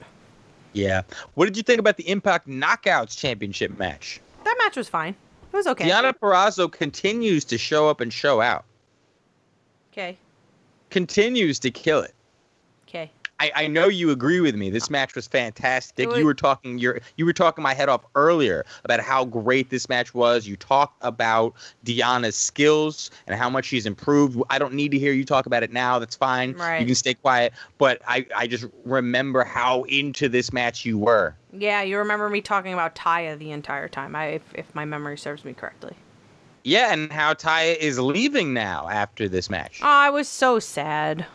Yeah. What did you think about the Impact Knockouts Championship match? That match was fine. It was okay. Deonna Purrazzo continues to show up and show out. Okay. Continues to kill it. I, I know you agree with me. This match was fantastic. Was- you were talking your you were talking my head off earlier about how great this match was. You talked about Deonna's skills and how much she's improved. I don't need to hear you talk about it now. That's fine. Right. You can stay quiet. But I, I just remember how into this match you were. Yeah, you remember me talking about Taya the entire time. I if, if my memory serves me correctly. Yeah, and how Taya is leaving now after this match. Oh, I was so sad.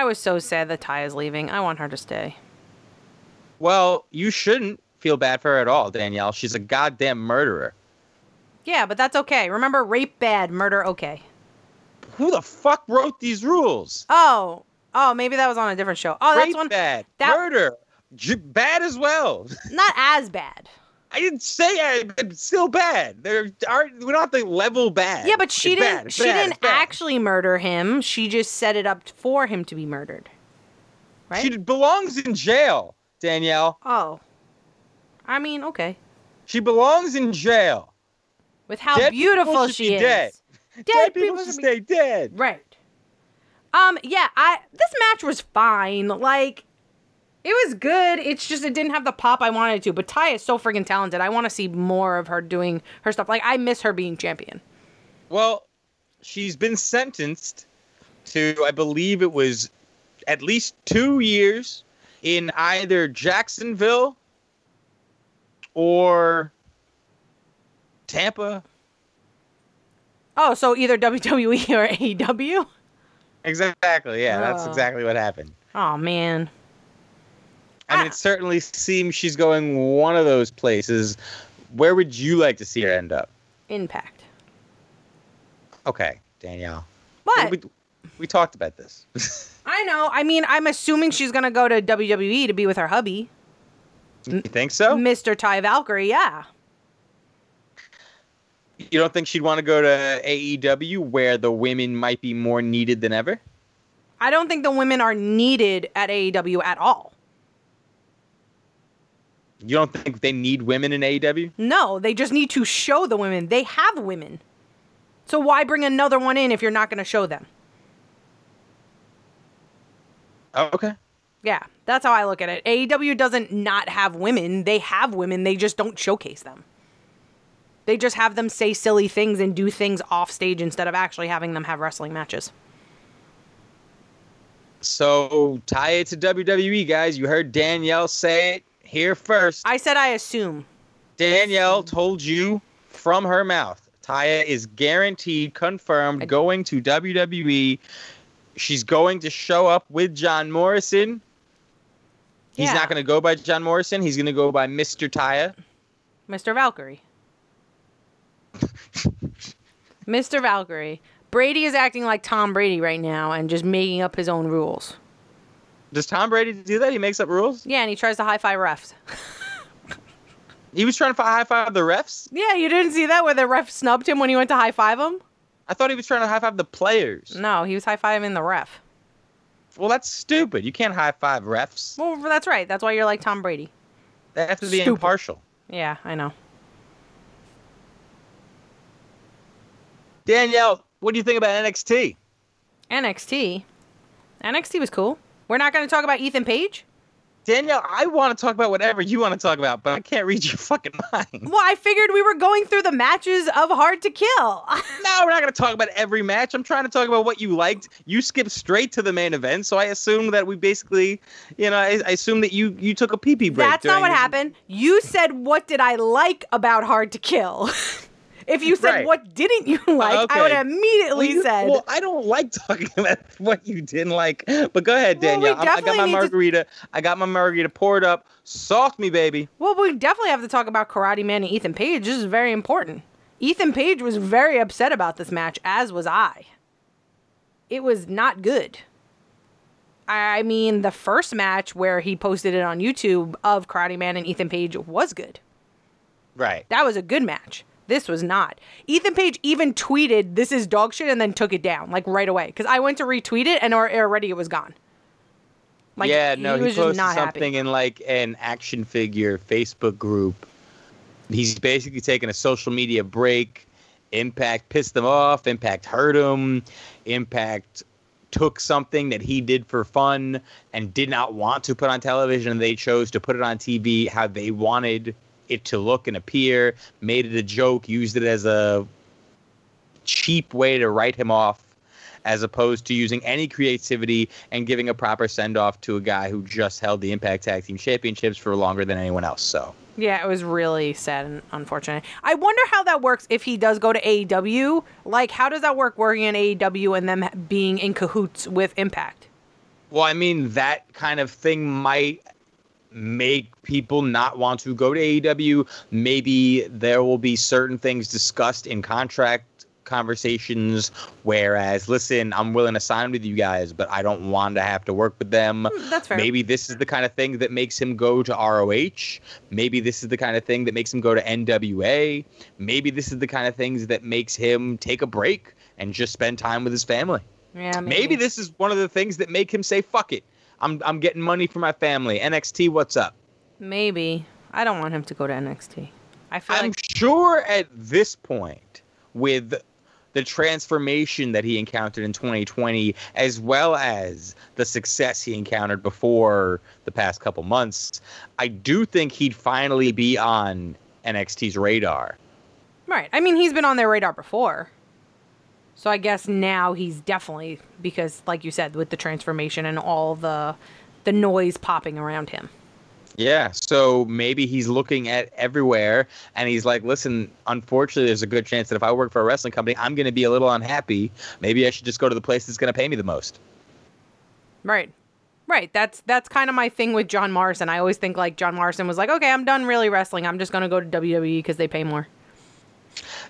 I was so sad that Ty is leaving. I want her to stay. Well, you shouldn't feel bad for her at all, Danielle. She's a goddamn murderer. Yeah, but that's okay. Remember, rape bad, murder okay. Who the fuck wrote these rules? Oh, oh, maybe that was on a different show. Oh, that's one. bad. that- Murder. J- bad as well. Not as bad. I didn't say I, but still bad. There aren't. We don't have to level bad. Yeah, but she It's didn't. bad, she bad, didn't actually murder him. She just set it up for him to be murdered. Right? She belongs in jail, Danielle. oh, I mean, okay. She belongs in jail. With how Dead beautiful she be is. dead. Dead, people should stay dead. Right. Um. Yeah. I. This match was fine. Like, it was good. It's just it didn't have the pop I wanted it to. But Ty is so freaking talented. I want to see more of her doing her stuff. Like, I miss her being champion. Well, she's been sentenced to, I believe it was at least two years in either Jacksonville or Tampa. Oh, so either WWE or AEW. Exactly. Yeah, that's Oh. exactly what happened. Oh man. I mean, it certainly seems she's going one of those places. Where would you like to see her end up? Impact. Okay, Danielle. What? We, we talked about this. I know. I mean, I'm assuming she's gonna go to WWE to be with her hubby, you think so? Mr. Ty Valkyrie. Yeah. You don't think she'd want to go to AEW where the women might be more needed than ever? I don't think the women are needed at AEW at all. You don't think they need women in AEW? No, they just need to show the women. They have women. So why bring another one in if you're not going to show them? Oh, okay. Yeah, that's how I look at it. AEW doesn't not have women. They have women. They just don't showcase them. They just have them say silly things and do things off stage instead of actually having them have wrestling matches. So tie it to WWE, guys. You heard Danielle say it here first. I said I assume. Danielle told you from her mouth. Taya is guaranteed, confirmed, going to WWE. She's going to show up with John Morrison. He's Yeah. not going to go by John Morrison. He's going to go by Mr. Taya. Mr. Valkyrie. Mr. Valkyrie. Brady is acting like Tom Brady right now and just making up his own rules. Does Tom Brady do that? He makes up rules. Yeah, and he tries to high five refs. He was trying to high five the refs. Yeah, you didn't see that where the ref snubbed him when he went to high five him? I thought he was trying to high five the players. No, he was high fiving the ref. Well, that's stupid. You can't high five refs. Well, that's right. That's why you're like Tom Brady. They have to be Stupid. impartial. Yeah, I know. Danielle, what do you think about NXT? NXT. NXT was cool. We're not going to talk about Ethan Page? Danielle, I want to talk about whatever you want to talk about, but I can't read your fucking mind. Well, I figured we were going through the matches of Hard to Kill. No, we're not going to talk about every match. I'm trying to talk about what you liked. You skipped straight to the main event, so I assume that we basically, you know, I, I assume that you you took a pee pee break. That's not what your- happened. You said, What did I like about Hard to Kill? if you said, Right. What didn't you like? I would have immediately Well, you- said, well, I don't like talking about what you didn't like, but go ahead, Well, we Danielle. I got my need to- margarita. I got my margarita poured up. Soft me, baby. Well, we definitely have to talk about Karate Man and Ethan Page. This is very important. Ethan Page was very upset about this match, as was I. It was not good. I mean, the first match where he posted it on YouTube of Karate Man and Ethan Page was good. Right. That was a good match. This was not. Ethan Page even tweeted, "This is dog shit," and then took it down like right away because I went to retweet it and already it was gone. Like, yeah, no, he, was posted something happy. in like an action figure Facebook group. He's basically taking a social media break. Impact pissed them off. Impact hurt him. Impact took something that he did for fun and did not want to put on television, and they chose to put it on TV how they wanted it to look and appear. Made it a joke. Used it as a cheap way to write him off as opposed to using any creativity and giving a proper send off to a guy who just held the Impact Tag Team Championships for longer than anyone else. So, Yeah, it was really sad and unfortunate. I wonder how that works if he does go to AEW. Like, how does that work working in AEW and them being in cahoots with Impact? well, I mean, that kind of thing might make people not want to go to AEW. Maybe there will be certain things discussed in contract conversations whereas listen i'm willing to sign with you guys but i don't want to have to work with them hmm, that's fair. maybe this is the kind of thing that makes him go to ROH. Maybe this is the kind of thing that makes him go to NWA. Maybe this is the kind of things that makes him take a break and just spend time with his family. Yeah, Maybe, maybe this is one of the things that make him say, fuck it. I'm, I'm getting money for my family. NXT, what's up? Maybe. I don't want him to go to NXT. I feel I'm like sure at this point, with the transformation that he encountered in 2020, as well as the success he encountered before the past couple months, I do think he'd finally be on NXT's radar. right. I mean, he's been on their radar before. So I guess now he's definitely because like you said with the transformation and all the the noise popping around him. Yeah, so maybe he's looking at everywhere and he's like, listen, unfortunately, there's a good chance that if I work for a wrestling company, I'm going to be a little unhappy. Maybe I should just go to the place that's going to pay me the most. Right. Right. That's that's kind of my thing with John Morrison. I always think like John Morrison was like, "Okay, I'm done really wrestling. I'm just going to go to WWE because they pay more."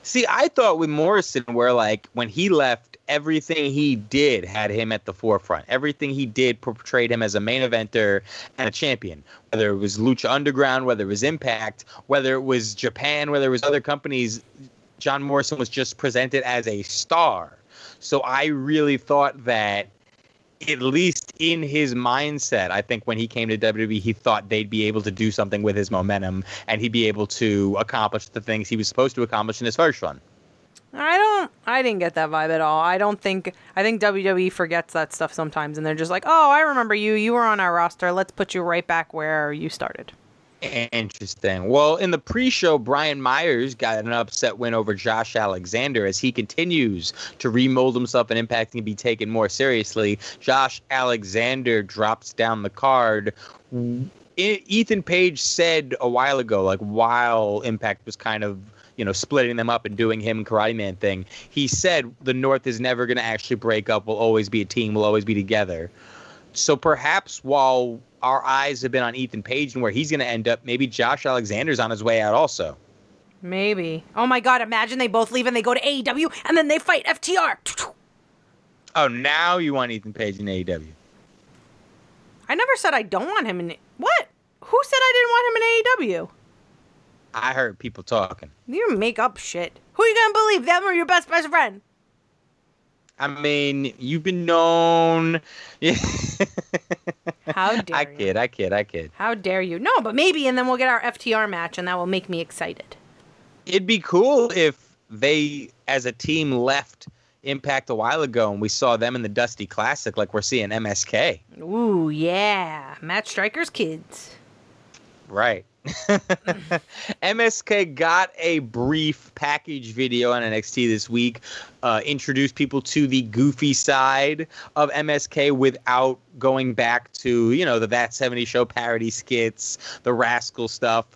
See, I thought with Morrison, where like when he left, everything he did had him at the forefront. Everything he did portrayed him as a main eventer and a champion. Whether it was Lucha Underground, whether it was Impact, whether it was Japan, whether it was other companies, John Morrison was just presented as a star. So I really thought that at least in his mindset, I think when he came to WWE, he thought they'd be able to do something with his momentum and he'd be able to accomplish the things he was supposed to accomplish in his first run. I don't I didn't get that vibe at all. I don't think I think WWE forgets that stuff sometimes and they're just like, "Oh, I remember you. You were on our roster. Let's put you right back where you started." Interesting. Well, in the pre-show, Brian Myers got an upset win over Josh Alexander as he continues to remold himself and Impact and be taken more seriously. Josh Alexander drops down the card. Ethan Page said a while ago, like while Impact was kind of you know splitting them up and doing him Karate Man thing, he said the North is never going to actually break up. We'll always be a team. We'll always be together. So perhaps while our eyes have been on Ethan Page and where he's going to end up, maybe Josh Alexander's on his way out also. Maybe. Oh my god, imagine they both leave and they go to AEW and then they fight FTR. Oh, now you want Ethan Page in AEW. I never said I don't want him in What? Who said I didn't want him in AEW? I heard people talking. You make up shit. Who are you gonna believe? Them or your best best friend? I mean, you've been known. How dare I you? kid, I kid, I kid. How dare you? No, but maybe, and then we'll get our FTR match, and that will make me excited. It'd be cool if they, as a team, left Impact a while ago, and we saw them in the Dusty Classic, like we're seeing MSK. Ooh, yeah. Matt Striker's kids. Right. MSK got a brief package video on NXT this week, uh, introduced people to the goofy side of MSK without going back to, you know, the That 70 Show parody skits, the Rascal stuff.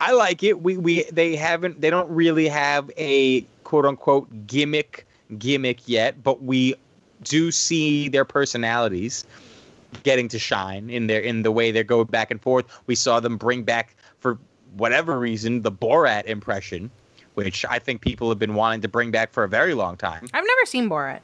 I like it. We we they haven't they don't really have a quote unquote gimmick gimmick yet, but we do see their personalities getting to shine in their in the way they're going back and forth. We saw them bring back for whatever reason the Borat impression, which I think people have been wanting to bring back for a very long time. I've never seen Borat.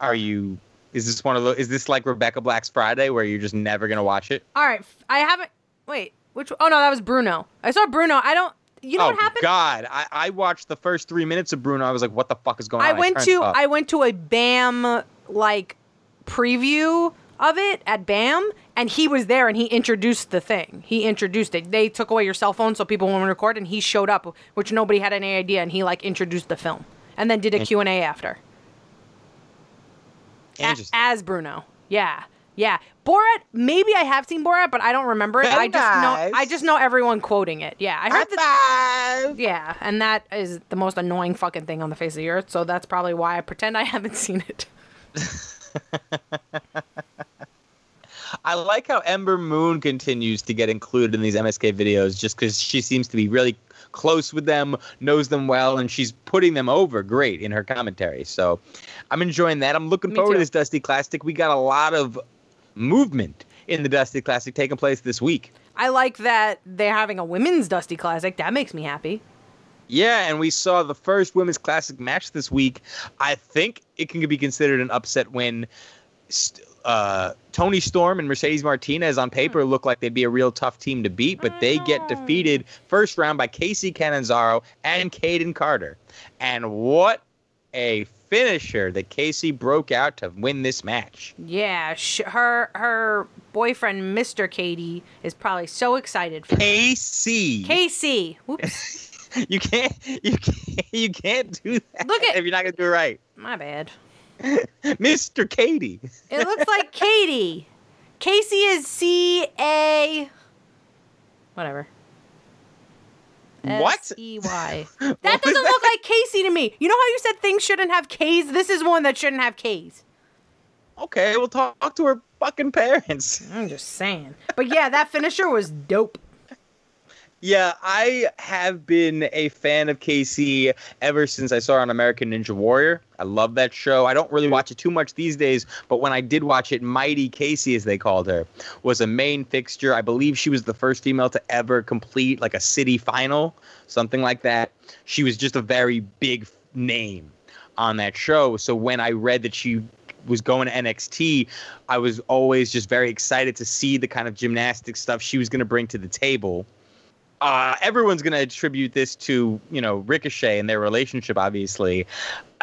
Are you? Is this one of those? Is this like Rebecca Black's Friday, where you're just never gonna watch it? All right, I haven't. Wait, which? Oh no, that was Bruno. I saw Bruno. I don't. You know oh what happened? Oh God! I, I watched the first three minutes of Bruno. I was like, "What the fuck is going I on?" went to up. I went to a BAM like preview of it at BAM, and he was there and he introduced the thing. He introduced it. They took away your cell phone so people wouldn't record, and he showed up, which nobody had any idea, and he like introduced the film, and then did a Q and A after A- as Bruno. Yeah, yeah. Borat. Maybe I have seen Borat, but I don't remember it. Very I just know. I just know everyone quoting it. Yeah, I heard that. Yeah, and that is the most annoying fucking thing on the face of the earth. So that's probably why I pretend I haven't seen it. I like how Ember Moon continues to get included in these MSK videos just because she seems to be really close with them, knows them well, and she's putting them over great in her commentary. So I'm enjoying that. I'm looking Me forward too. to this Dusty Classic. We got a lot of movement in the Dusty Classic taking place this week. I like that they're having a women's Dusty Classic. That makes me happy. Yeah, and we saw the first women's classic match this week. I think it can be considered an upset when uh, Toni Storm and Mercedes Martinez on paper look like they'd be a real tough team to beat, but they get defeated first round by Kacy Catanzaro and Kayden Carter. And what a finisher that Casey broke out to win this match. Yeah, sh- her her boyfriend, Mr. Katie, is probably so excited for Casey, Casey. Whoops, you can't, you can't, you can't do that Look at- if you're not gonna do it right, my bad. Mr. Katie. It looks like Katie. Casey is C A. Whatever. What? E Y. That doesn't look like Casey to me. You know how you said things shouldn't have K's? This is one that shouldn't have K's. Okay, we'll talk to her fucking parents. I'm just saying. But yeah, that finisher was dope. Yeah, I have been a fan of Casey ever since I saw her on American Ninja Warrior. I love that show. I don't really watch it too much these days, but when I did watch it, Mighty Casey, as they called her, was a main fixture. I believe she was the first female to ever complete like a city final, something like that. She was just a very big name on that show. So when I read that she was going to NXT, I was always just very excited to see the kind of gymnastic stuff she was going to bring to the table uh, everyone's going to attribute this to you know Ricochet and their relationship, obviously.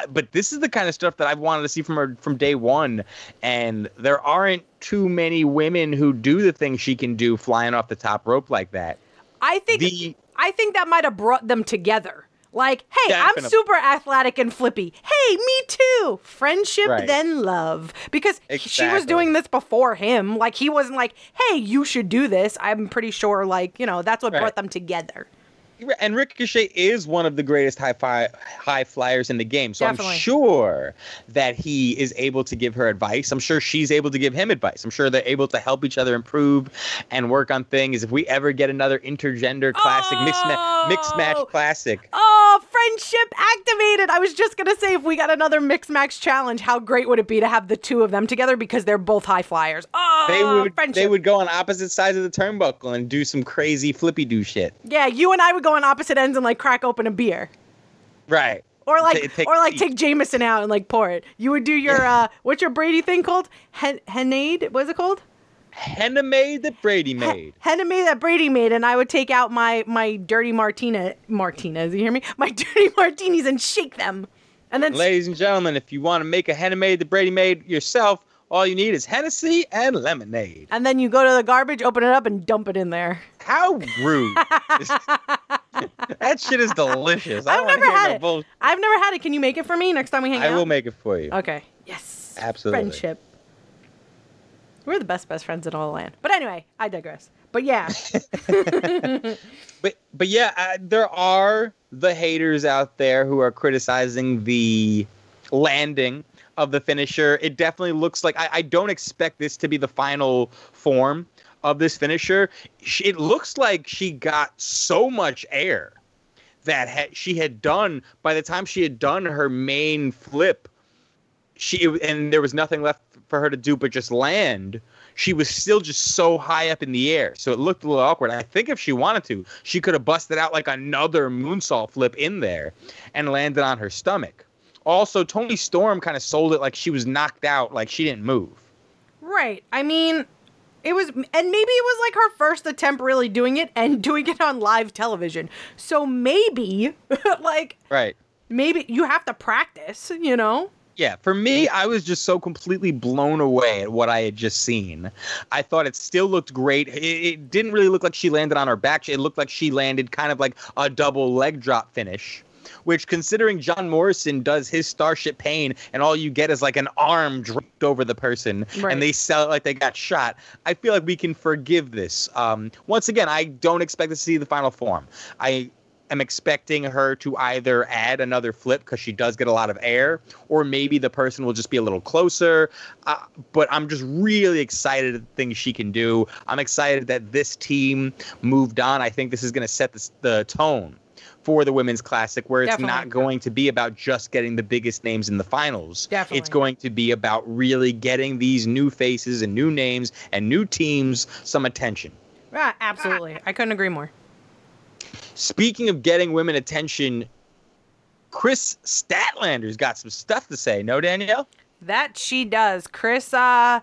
But this is the kind of stuff that I've wanted to see from her from day one, and there aren't too many women who do the things she can do, flying off the top rope like that. I think The- I think that might have brought them together. Like, hey, I'm super athletic and flippy. Hey, me too. Friendship, Right. then love. Because she was doing this before him. Like, he wasn't like, hey, you should do this. I'm pretty sure, like, you know, that's what Right. brought them together. And Ricochet is one of the greatest high fi- high flyers in the game, so Definitely. I'm sure that he is able to give her advice. I'm sure she's able to give him advice. I'm sure they're able to help each other improve and work on things. If we ever get another intergender classic, mixed ma- mixed match Oh! classic, Oh, friendship activated. I was just going to say, if we got another Mixed Match challenge, how great would it be to have the two of them together because they're both high flyers? Oh, they would friendship. they would go on opposite sides of the turnbuckle and do some crazy flippy do shit. Yeah, you and I would go on opposite ends and like crack open a beer. Right. Or like, take or like take Jameson out and like pour it. You would do your uh, what's your Brady thing called? Hen- Henade? What's it called? Henna made that Brady made. Henna made that Brady made, and I would take out my my dirty Martina Martinez. You hear me? My dirty martinis and shake them, and then Ladies and gentlemen, if you want to make a henna made that Brady made yourself, all you need is Hennessy and lemonade. and then you go to the garbage, open it up, and dump it in there. How rude. that shit is delicious. I've never had no it. I've never had it. Can you make it for me next time we hang I out? I will make it for you. Okay. Yes. Absolutely. Friendship. We're the best best friends in all the land. But anyway, I digress. But yeah, But but yeah, uh, there are the haters out there who are criticizing the landing of the finisher. It definitely looks like I, I don't expect this to be the final form of this finisher. She, it looks like she got so much air that ha- she had done by the time she had done her main flip. She and there was nothing left for her to do but just land she was still just so high up in the air. So it looked a little awkward. I think if she wanted to, she could have busted out like another moonsault flip in there and landed on her stomach. Also, Toni Storm kind of sold it like she was knocked out, like she didn't move. right. I mean, it was, and maybe it was like her first attempt really doing it and doing it on live television. So maybe, like, Right. maybe you have to practice, you know? Yeah, for me, I was just so completely blown away at what I had just seen. I thought it still looked great. It, it didn't really look like she landed on her back. It looked like she landed kind of like a double leg drop finish. Which, considering John Morrison does his Starship Pain, and all you get is like an arm draped over the person, Right. and they sell it like they got shot, I feel like we can forgive this. Um, once again, I don't expect to see the final form. I am expecting her to either add another flip because she does get a lot of air, or maybe the person will just be a little closer. Uh, but I'm just really excited at the things she can do. I'm excited that this team moved on. I think this is going to set the, the tone for the women's classic where it's Definitely. not going to be about just getting the biggest names in the finals Definitely. it's going to be about really getting these new faces and new names and new teams some attention Yeah, absolutely. I couldn't agree more. Speaking of getting women attention, Kris Statlander's got some stuff to say. No, Danielle? That she does. Kris uh,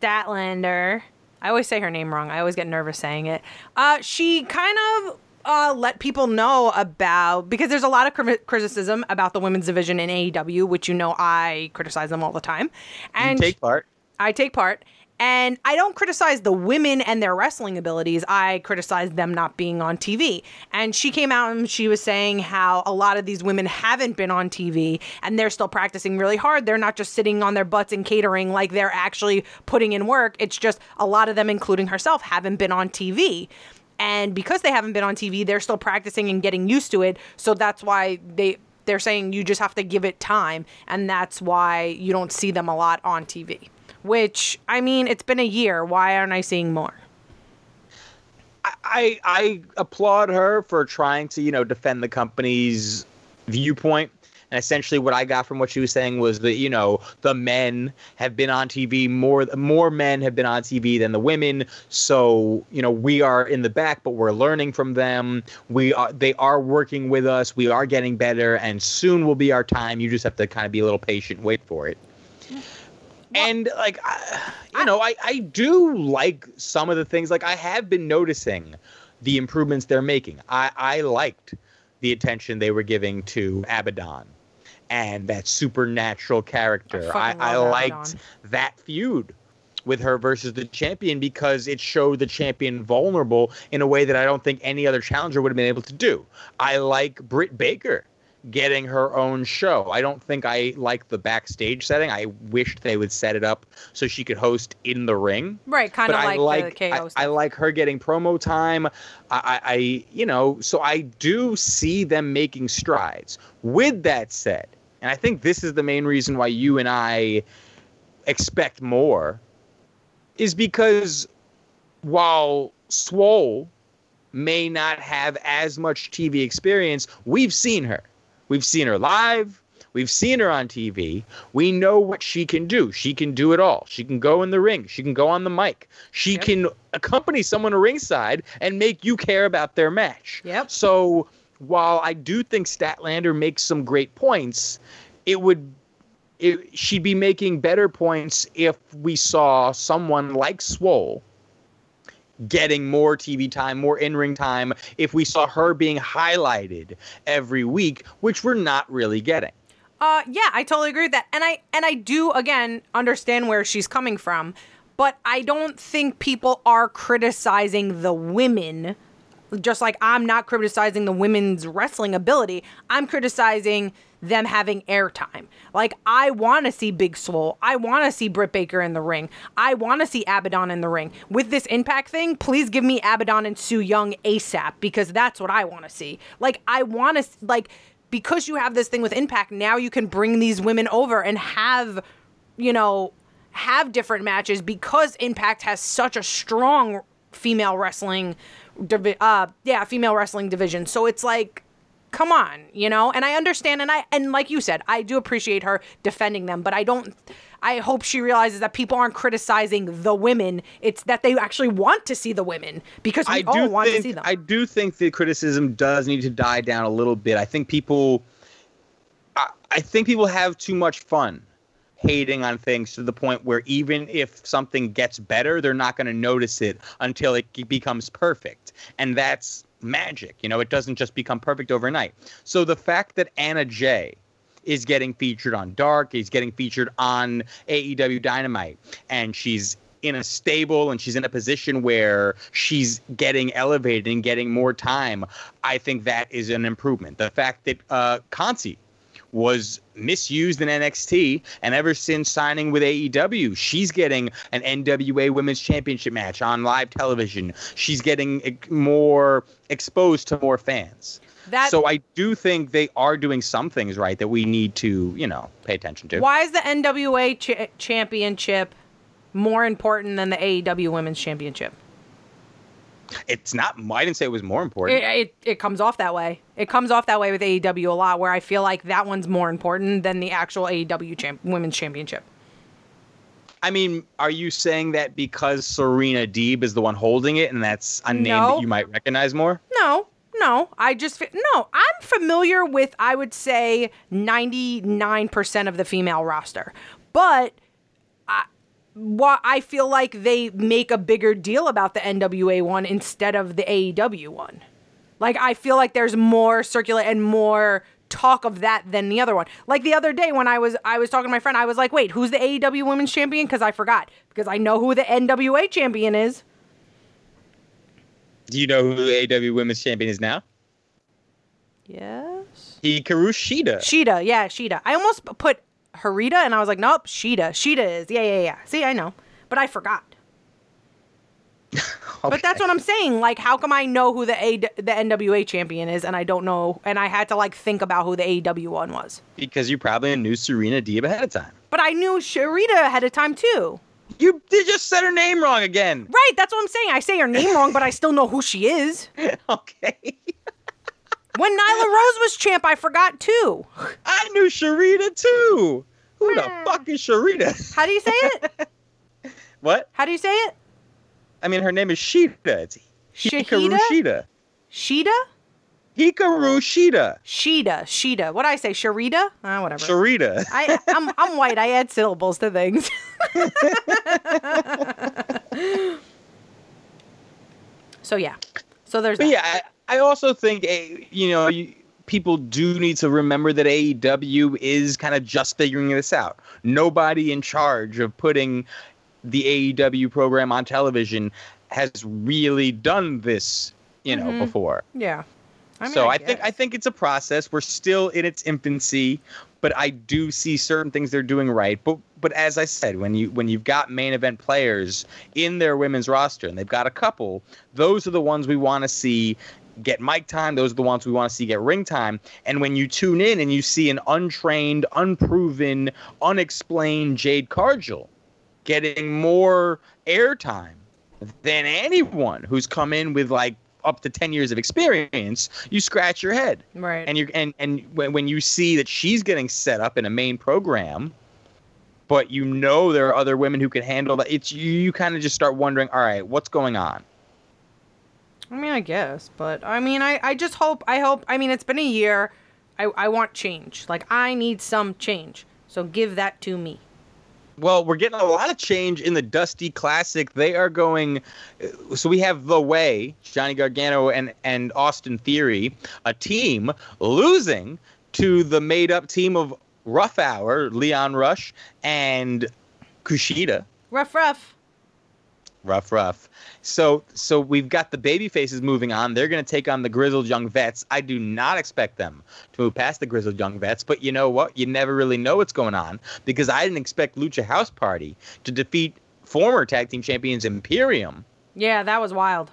Statlander. I always say her name wrong. I always get nervous saying it. Uh, she kind of uh, let people know about because there's a lot of criticism about the women's division in AEW, which you know I criticize them all the time, and you take part. I take part. And I don't criticize the women and their wrestling abilities. I criticize them not being on TV. And she came out and she was saying how a lot of these women haven't been on TV and they're still practicing really hard. They're not just sitting on their butts and catering like they're actually putting in work. It's just a lot of them, including herself, haven't been on TV. And because they haven't been on TV, they're still practicing and getting used to it. So that's why they they're saying you just have to give it time and that's why you don't see them a lot on TV. Which I mean, it's been a year. Why aren't I seeing more? I, I applaud her for trying to, you know, defend the company's viewpoint. And essentially, what I got from what she was saying was that you know the men have been on TV more. More men have been on TV than the women. So you know we are in the back, but we're learning from them. We are. They are working with us. We are getting better, and soon will be our time. You just have to kind of be a little patient, wait for it. And like I, you know I, I do like some of the things. Like i have been noticing the improvements they're making. I i liked the attention they were giving to abaddon and that supernatural character. I, fucking I, liked Abaddon. that feud with her versus the champion because it showed the champion vulnerable in a way that i don't think any other challenger would have been able to do. I like britt baker getting her own show. I don't think I like the backstage setting. I wished they would set it up so she could host in the ring. Right, kind of like, like the KO I. I like her getting promo time. I, I, I you know, so I do see them making strides. With that said, and I think this is the main reason why you and I expect more, is because while Swole may not have as much TV experience, we've seen her. We've seen her live. We've seen her on TV. We know what she can do. She can do it all. She can go in the ring. She can go on the mic. She Yep. can accompany someone to ringside and make you care about their match. Yep. So while I do think Statlander makes some great points, it would it, she'd be making better points if we saw someone like Swole getting more TV time, more in ring time, if we saw her being highlighted every week, which we're not really getting. Uh, yeah, I totally agree with that, and I and I do again understand where she's coming from, but I don't think people are criticizing the women just like I'm not criticizing the women's wrestling ability, I'm criticizing them having airtime. Like I want to see Big Swole. I want to see Britt Baker in the ring. I want to see Abaddon in the ring. With this Impact thing, please give me Abaddon and Su Yung ASAP because that's what I want to see. Like I want to like because you have this thing with Impact, now you can bring these women over and have, you know, have different matches because Impact has such a strong female wrestling uh yeah, female wrestling division. So it's like come on, you know? And I understand and I and like you said, I do appreciate her defending them, but I don't I hope she realizes that people aren't criticizing the women. It's that they actually want to see the women because we I all want think to see them. I do think the criticism does need to die down a little bit. I think people, I, I think people have too much fun hating on things to the point where even if something gets better, they're not going to notice it until it becomes perfect, and that's magic. You know, it doesn't just become perfect overnight. So the fact that Anna Jay is getting featured on Dark, is getting featured on AEW Dynamite, and she's in a stable and she's in a position where she's getting elevated and getting more time. I think that is an improvement. The fact that uh, Conti was misused in NXT, and ever since signing with AEW, she's getting an NWA Women's Championship match on live television. She's getting e- more exposed to more fans. That- so I do think they are doing some things right that we need to, you know, pay attention to. Why is the NWA cha- championship more important than the AEW Women's Championship? It's not. I didn't say it was more important. It, it, it comes off that way. It comes off that way with AEW a lot, where I feel like that one's more important than the actual AEW champ- Women's Championship. I mean, are you saying that because Serena Deeb is the one holding it, and that's a name No. that you might recognize more? No, no. I just no. I'm familiar with I would say 99% of the female roster, but What I feel like they make a bigger deal about the NWA one instead of the AEW one. Like I feel like there's more circulate and more talk of that than the other one. Like the other day when I was I was talking to my friend, I was like, "Wait, who's the AEW Women's Champion?" Because I forgot because I know who the NWA Champion is. Do you know who the AW Women's Champion is now? Yes. Hikaru Shida. Sheeta, yeah, Sheeta. I almost put Harita, and I was like, nope, Sheeta. Sheeta is, yeah, yeah, yeah. See, I know, but I forgot. But that's what I'm saying. Like, how come I know who the A the NWA champion is, and I don't know, and I had to like think about who the AEW one was. because you probably knew Serena Deeb ahead of time. But I knew Sharita ahead of time too. You did just said her name wrong again. Right, that's what I'm saying. I say her name wrong, but I still know who she is. okay. When Nyla Rose was champ, I forgot too. I knew Sharita too. Who the fuck is Sharita? How do you say it? what? How do you say it? I mean, her name is Shida. It's Hikaru Shahida? Shida. Sheeta? Hikaru Shida. Sheeta. Sheeta. What I say? Sharita? Ah, whatever. Sharita. I, I'm I'm white. I add syllables to things. so yeah. So there's But that. yeah, I, I also think eh, you know you, people do need to remember that AEW is kind of just figuring this out. Nobody in charge of putting the AEW program on television has really done this, you know, before. Yeah. I mean, so I, I, think I think it's a process. We're still in its infancy, but I do see certain things they're doing right. But but as I said, when you when you've got main event players in their women's roster and they've got a couple, those are the ones we want to see get mic time. Those are the ones we want to see get ring time. And when you tune in and you see an untrained, unproven, unexplained Jade Cargill getting more airtime than anyone who's come in with like up to 10 years of experience, you scratch your head. Right. And you and and when, when you see that she's getting set up in a main program, but you know there are other women who can handle that, it's you, you kind of just start wondering, all right, what's going on? I mean, I guess, but I mean, I, I just hope, I hope, I mean, it's been a year. I, I want change. Like, I need some change. So give that to me. Well, we're getting a lot of change in the Dusty Classic. They are going. uh, So we have The Way, Johnny Gargano and, and Austin Theory, a team losing to the made up team of Rough Hour, Leon Ruff, and Kushida. Rough, rough. Rough, rough. So, so we've got the baby faces moving on. They're going to take on the grizzled young vets. I do not expect them to move past the grizzled young vets, but you know what? You never really know what's going on because I didn't expect Lucha House Party to defeat former tag team champions Imperium. Yeah, that was wild.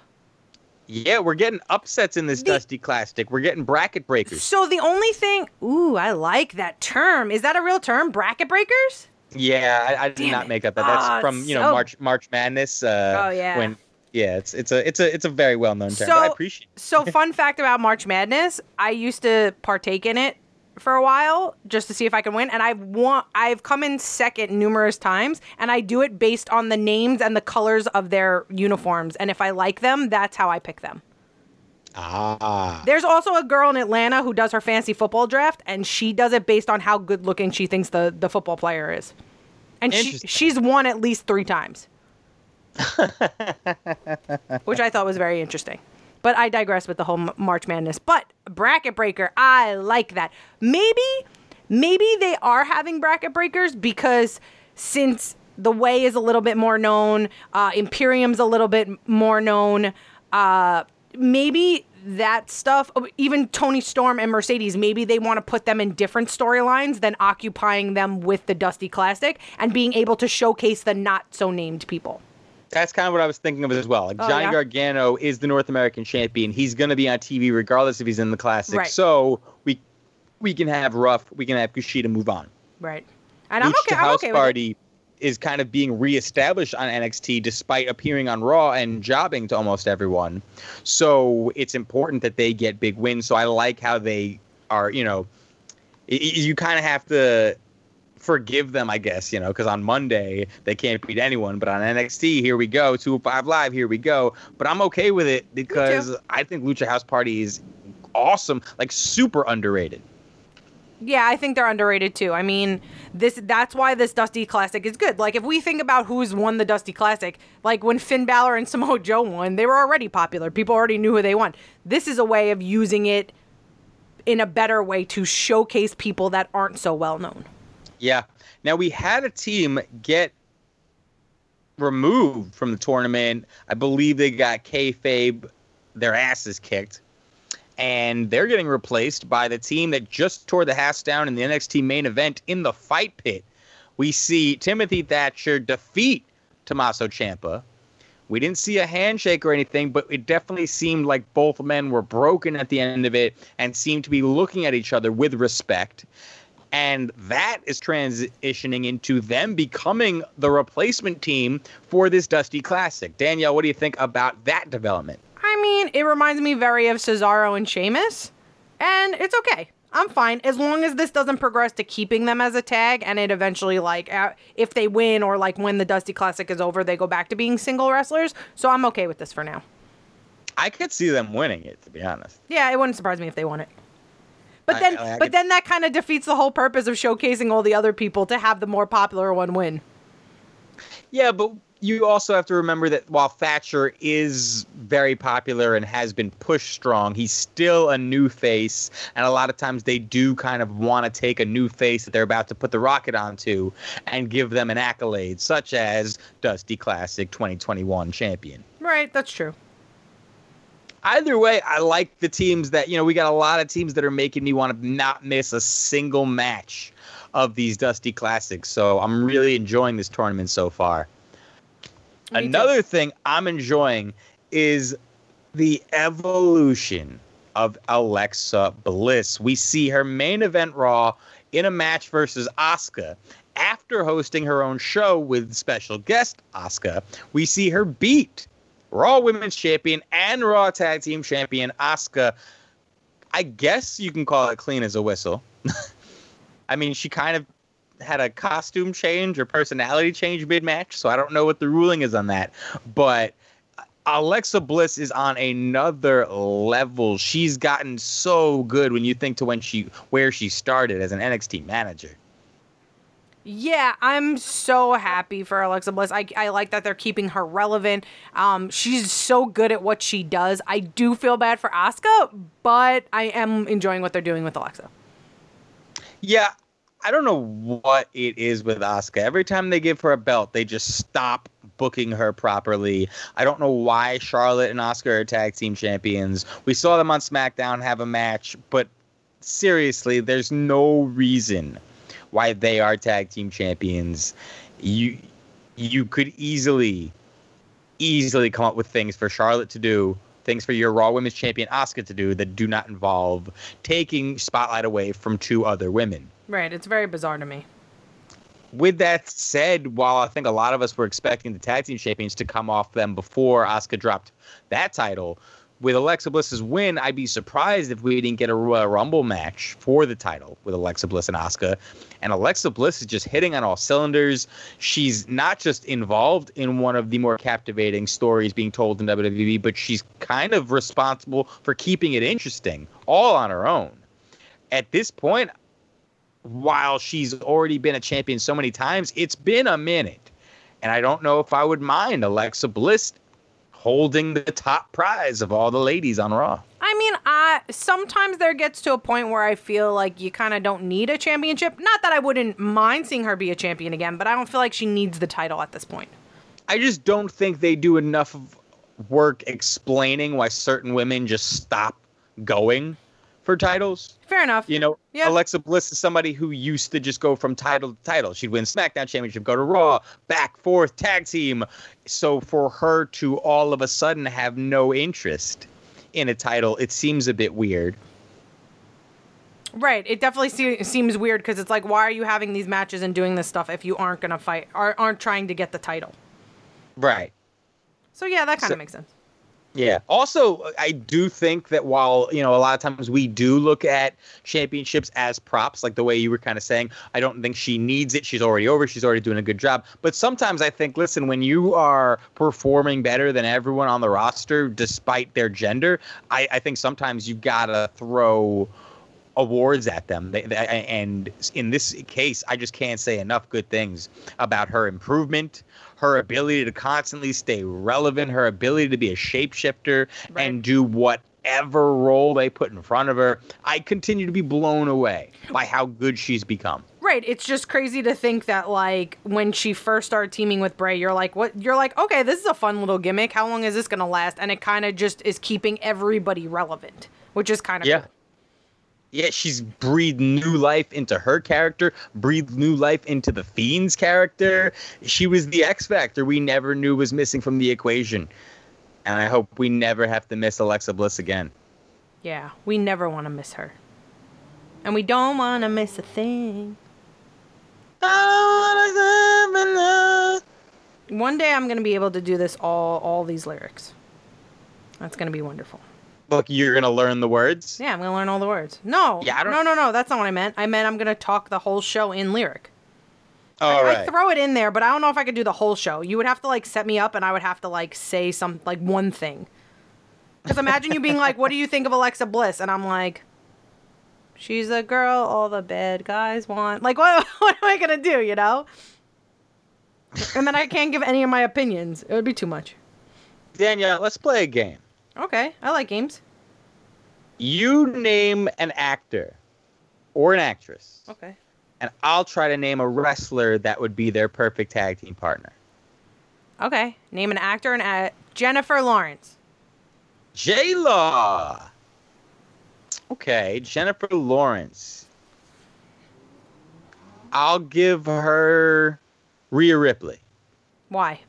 Yeah, we're getting upsets in this The- Dusty Classic. We're getting bracket breakers. So the only thing, ooh, I like that term. Is that a real term? Bracket breakers? Yeah, I, I did not it. make up that. That's Ah, from you know so- March March Madness. Uh, Oh, yeah. When yeah, it's it's a it's a it's a very well known term. but I So- appreciate. it. So, fun fact about March Madness, I used to partake in it for a while just to see if I can win, and I've won. I've come in second numerous times, and I do it based on the names and the colors of their uniforms, and if I like them, that's how I pick them. Ah, There's also a girl in Atlanta who does her fancy football draft, and she does it based on how good looking she thinks the the football player is, and she she's won at least three times, which I thought was very interesting. But I digress with the whole March Madness. But bracket breaker, I like that. Maybe maybe they are having bracket breakers because since the way is a little bit more known, uh, Imperium's a little bit more known. Uh, maybe that stuff, oh, even Toni Storm and Mercedes, maybe they want to put them in different storylines than occupying them with the Dusty Classic and being able to showcase the not so named people. that's kind of what I was thinking of as well. Like Oh, Johnny yeah? Gargano is the North American champion. He's going to be on TV regardless if he's in the classic. Right. So we we can have Ruff, we can have Kushida move on. Right. And I'm okay. I'm okay with it. Is kind of being reestablished on NXT despite appearing on Raw and jobbing to almost everyone. So it's important that they get big wins. So I like how they are, you know, you kind of have to forgive them, I guess, you know, because on Monday they can't beat anyone, but on NXT, here we go, 205 Live, here we go. But I'm okay with it because I think Lucha House Party is awesome, like super underrated. Yeah, I think they're underrated too. I mean, this that's why this Dusty Classic is good. Like if we think about who's won the Dusty Classic, like when Finn Balor and Samoa Joe won, they were already popular. People already knew who they won. This is a way of using it in a better way to showcase people that aren't so well known. Yeah. Now we had a team get removed from the tournament. I believe they got kayfabe their asses kicked, and they're getting replaced by the team that just tore the house down in the NXT main event in the fight pit. We see Timothy Thatcher defeat Tommaso Ciampa. We didn't see a handshake or anything, but it definitely seemed like both men were broken at the end of it and seemed to be looking at each other with respect. And that is transitioning into them becoming the replacement team for this Dusty Classic. Danielle, what do you think about that development? I mean, it reminds me very of Cesaro and Sheamus, and it's okay. I'm fine as long as this doesn't progress to keeping them as a tag, and it eventually like uh, if they win or like when the Dusty Classic is over, they go back to being single wrestlers. So I'm okay with this for now. I could see them winning it, to be honest. Yeah, it wouldn't surprise me if they won it. But I- then, I- I but could- then that kind of defeats the whole purpose of showcasing all the other people to have the more popular one win. Yeah, but you also have to remember that while Thatcher is very popular and has been pushed strong, he's still a new face. And a lot of times they do kind of want to take a new face that they're about to put the rocket onto and give them an accolade, such as Dusty Classic 2021 champion. Right, that's true. Either way, I like the teams that, you know, we got a lot of teams that are making me want to not miss a single match of these Dusty Classics. So I'm really enjoying this tournament so far. Me too. Another thing I'm enjoying is the evolution of Alexa Bliss. We see her main event Raw in a match versus Asuka. After hosting her own show with special guest Asuka, we see her beat Raw Women's Champion and Raw Tag Team Champion Asuka. I guess you can call it clean as a whistle. I mean, she kind of had a costume change or personality change mid match, so I don't know what the ruling is on that. But Alexa Bliss is on another level. She's gotten so good when you think to when she where she started as an NXT manager. Yeah, I'm so happy for Alexa Bliss. I, I like that they're keeping her relevant. Um, she's so good at what she does. I do feel bad for Asuka, but I am enjoying what they're doing with Alexa. Yeah, I don't know what it is with Asuka. Every time they give her a belt, they just stop booking her properly. I don't know why Charlotte and Asuka are tag team champions. We saw them on SmackDown have a match, but seriously, there's no reason why they are tag team champions. You you could easily easily come up with things for Charlotte to do, things for your Raw Women's Champion Asuka to do that do not involve taking spotlight away from two other women. Right. It's very bizarre to me. With that said, while I think a lot of us were expecting the tag team champions to come off them before Asuka dropped that title, with Alexa Bliss's win, I'd be surprised if we didn't get a Royal Rumble match for the title with Alexa Bliss and Asuka. And Alexa Bliss is just hitting on all cylinders. She's not just involved in one of the more captivating stories being told in WWE, but she's kind of responsible for keeping it interesting all on her own. At this point, while she's already been a champion so many times, it's been a minute. And I don't know if I would mind Alexa Bliss holding the top prize of all the ladies on Raw. I mean, I sometimes there gets to a point where I feel like you kind of don't need a championship. Not that I wouldn't mind seeing her be a champion again, but I don't feel like she needs the title at this point. I just don't think they do enough work explaining why certain women just stop going for titles. Fair enough. You know, Yeah. Alexa Bliss is somebody who used to just go from title to title. She'd win SmackDown Championship, go to Raw, back, forth, tag team. So for her to all of a sudden have no interest in a title, it seems a bit weird. Right. It definitely se- seems weird because it's like, why are you having these matches and doing this stuff if you aren't gonna fight, or aren't trying to get the title? Right. So yeah, that kind So- of makes sense. Yeah. Also, I do think that while, you know, a lot of times we do look at championships as props, like the way you were kind of saying, I don't think she needs it. She's already over. She's already doing a good job. But sometimes I think, listen, when you are performing better than everyone on the roster, despite their gender, I, I think sometimes you got to throw awards at them. They, they, and in this case, I just can't say enough good things about her improvement, her ability to constantly stay relevant, her ability to be a shapeshifter Right. and do whatever role they put in front of her. I continue to be blown away by how good she's become. Right. It's just crazy to think that like when she first started teaming with Bray, you're like, what? You're like, okay, this is a fun little gimmick. How long is this gonna last? And it kind of just is keeping everybody relevant, which is kind of Yeah. Yeah, she's breathed new life into her character, breathed new life into the Fiend's character. She was the X Factor we never knew was missing from the equation. And I hope we never have to miss Alexa Bliss again. Yeah, we never want to miss her. And we don't want to miss a thing. One day I'm going to be able to do this all all these lyrics. That's going to be wonderful. Look, you're to learn the words? Yeah, I'm to learn all the words. No. Yeah, I don't- no, no, no, that's not what I meant. I meant I'm to talk the whole show in lyric. All I right. throw it in there, but I don't know if I could do the whole show. You would have to like set me up and I would have to like say some like one thing. Cuz imagine you being like, "What do you think of Alexa Bliss?" and I'm like, "She's a girl all the bad guys want." Like what what am I to do, you know? And then I can't give any of my opinions. It would be too much. Danielle, let's play a game. Okay, I like games. You name an actor or an actress, Okay. and I'll try to name a wrestler that would be their perfect tag team partner. Okay. Name an actor and a- Jennifer Lawrence. J Law. Okay, Jennifer Lawrence. I'll give her Rhea Ripley. Why?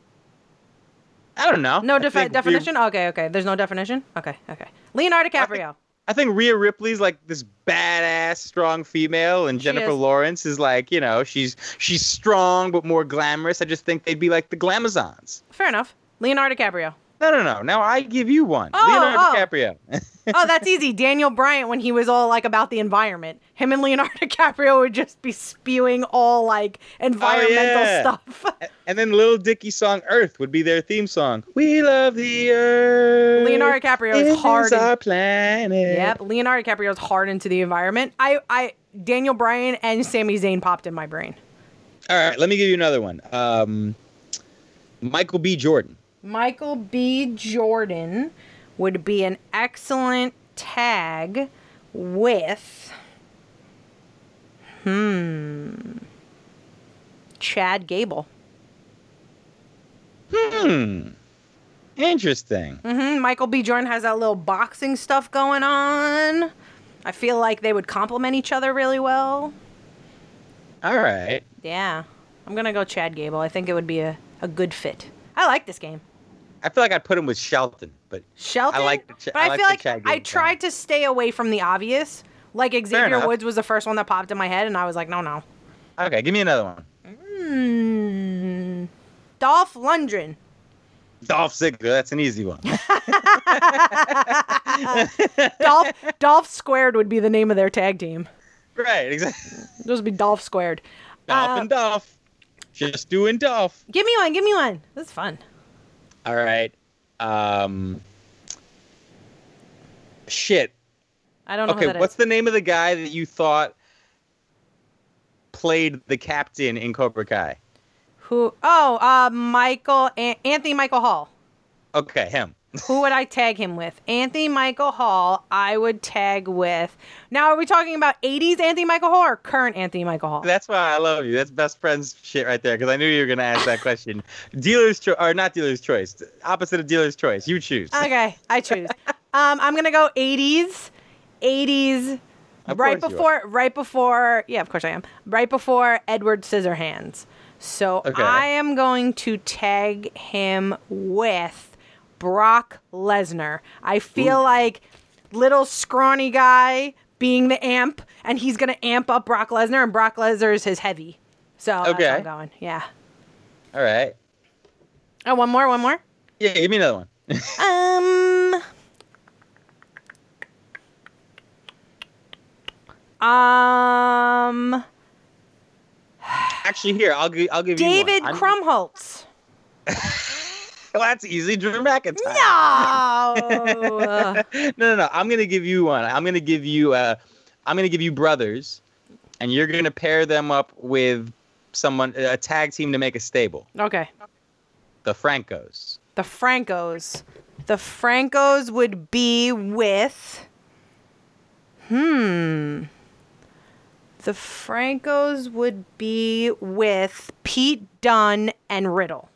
I don't know. No I defi- think Rhea- definition? Okay, okay. There's no definition? Okay, okay. Leonardo DiCaprio. I think Rhea Ripley's like this badass, strong female, and She Jennifer is. Lawrence is like, you know, she's she's strong but more glamorous. I just think they'd be like the Glamazons. Fair enough. Leonardo DiCaprio. No, no, no. Now I give you one. Oh, Leonardo oh. DiCaprio. Oh, that's easy. Daniel Bryan when he was all like about the environment. Him and Leonardo DiCaprio would just be spewing all like environmental yeah. stuff. and then Little Dicky's song "Earth" would be their theme song. We love the Earth. Leonardo DiCaprio is hard in- our planet. yep, Leonardo DiCaprio's hard into the environment. I I Daniel Bryan and Sami Zayn popped in my brain. All right, let me give you another one. Um, Michael B. Jordan. Michael B. Jordan would be an excellent tag with. Hmm. Chad Gable. Hmm. Interesting. hmm Michael B. Jordan has that little boxing stuff going on. I feel like they would complement each other really well. All right. Yeah. I'm going to go Chad Gable. I think it would be a, a good fit. I like this game. I feel like I'd put him with Shelton, but Shelton. I like the Ch- but I I, feel like I tried to stay away from the obvious. Like Xavier. Woods was the first one that popped in my head, and I was like, no, no. okay, give me another one. Hmm. Dolph Lundgren. Dolph Ziggler, that's an easy one. Dolph Dolph Squared would be the name of their tag team. right, exactly. Those would be Dolph Squared. Dolph Uh, and Dolph. Just doing Dolph. Give me one. Give me one. This is fun. All right. Um. Shit. I don't know Okay, who that what's is. the name of the guy that you thought played the captain in Cobra Kai? Who? Oh, uh, Michael An- Anthony Michael Hall. Okay, him. Who would I tag him with? Anthony Michael Hall. I would tag with. Now, are we talking about '80s Anthony Michael Hall or current Anthony Michael Hall? That's why I love you. That's best friends shit right there. Because I knew you were gonna ask that question. dealer's choice, or not dealer's choice. Opposite of dealer's choice. You choose. Okay, I choose. um, I'm gonna go '80s. '80s. Of right before, right before, yeah, of course I am. Right before Edward Scissorhands. So Okay. I am going to tag him with Brock Lesnar. I feel like little scrawny guy being the amp, and he's gonna amp up Brock Lesnar, and Brock Lesnar is his heavy. So Okay. I'm going. Yeah. All right. Oh, one more, one more. Yeah, give me another one. Um. Um. Actually, here I'll give I'll give David you one. I'm- Krumholtz. Well, that's easy. Drew McIntyre. No. no, no, no. I'm gonna give you one. I'm gonna give you uh, I'm gonna give you brothers, and you're gonna pair them up with someone a tag team to make a stable. okay. The Francos. The Francos. The Francos would be with. Hmm. The Francos would be with Pete Dunne and Riddle.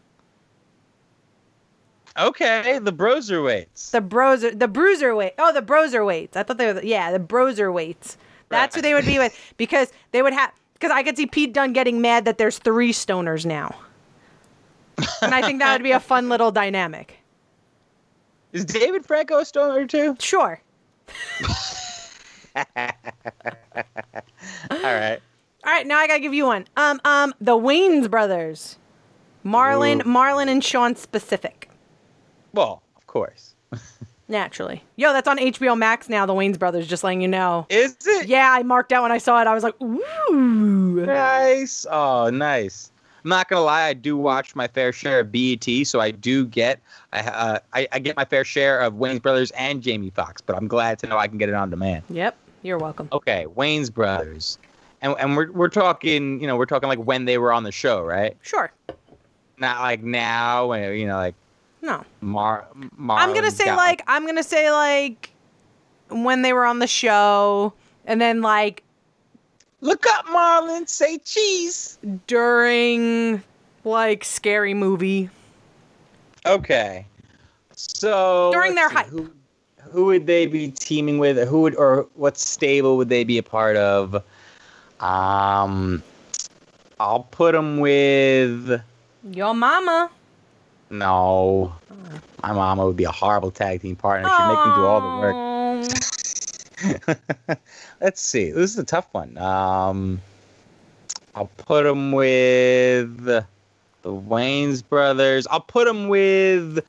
Okay, the Broserweights. The bros, the bruiser weight. Oh, the broser weights. I thought they were, the, yeah, the broser weights. That's who they would be with because they would have. Because I could see Pete Dunne getting mad that there's three stoners now, and I think that would be a fun little dynamic. Is David Franco a stoner too? Sure. All right. All right, now I gotta give you one. Um, um, the Wayans brothers, Marlon, Ooh. Marlon and Shawn specific. Well, of course. Naturally, yo, that's on HBO Max now. The Wayans brothers, just letting you know. Is it? Yeah, I marked out when I saw it. I was like, ooh. Nice. Oh, nice. I'm not gonna lie. I do watch my fair share of BET, so I do get I uh, I, I get my fair share of Wayans Brothers and Jamie Foxx. But I'm glad to know I can get it on demand. Yep, you're welcome. Okay, Wayans Brothers, and and we're we're talking you know we're talking like when they were on the show, right? Sure. Not like now, when you know like No, Mar. Mar I'm gonna say like I'm gonna say like when they were on the show, and then like look up Marlon, say cheese. during like scary movie. Okay. So During their see, hype. who, who would they be teaming with? Who would or what stable would they be a part of? Um, I'll put them with. Your mama. No, my mama would be a horrible tag team partner. She'd make me do all the work. Let's see. This is a tough one. Um, I'll put them with the Wayans brothers. I'll put them with.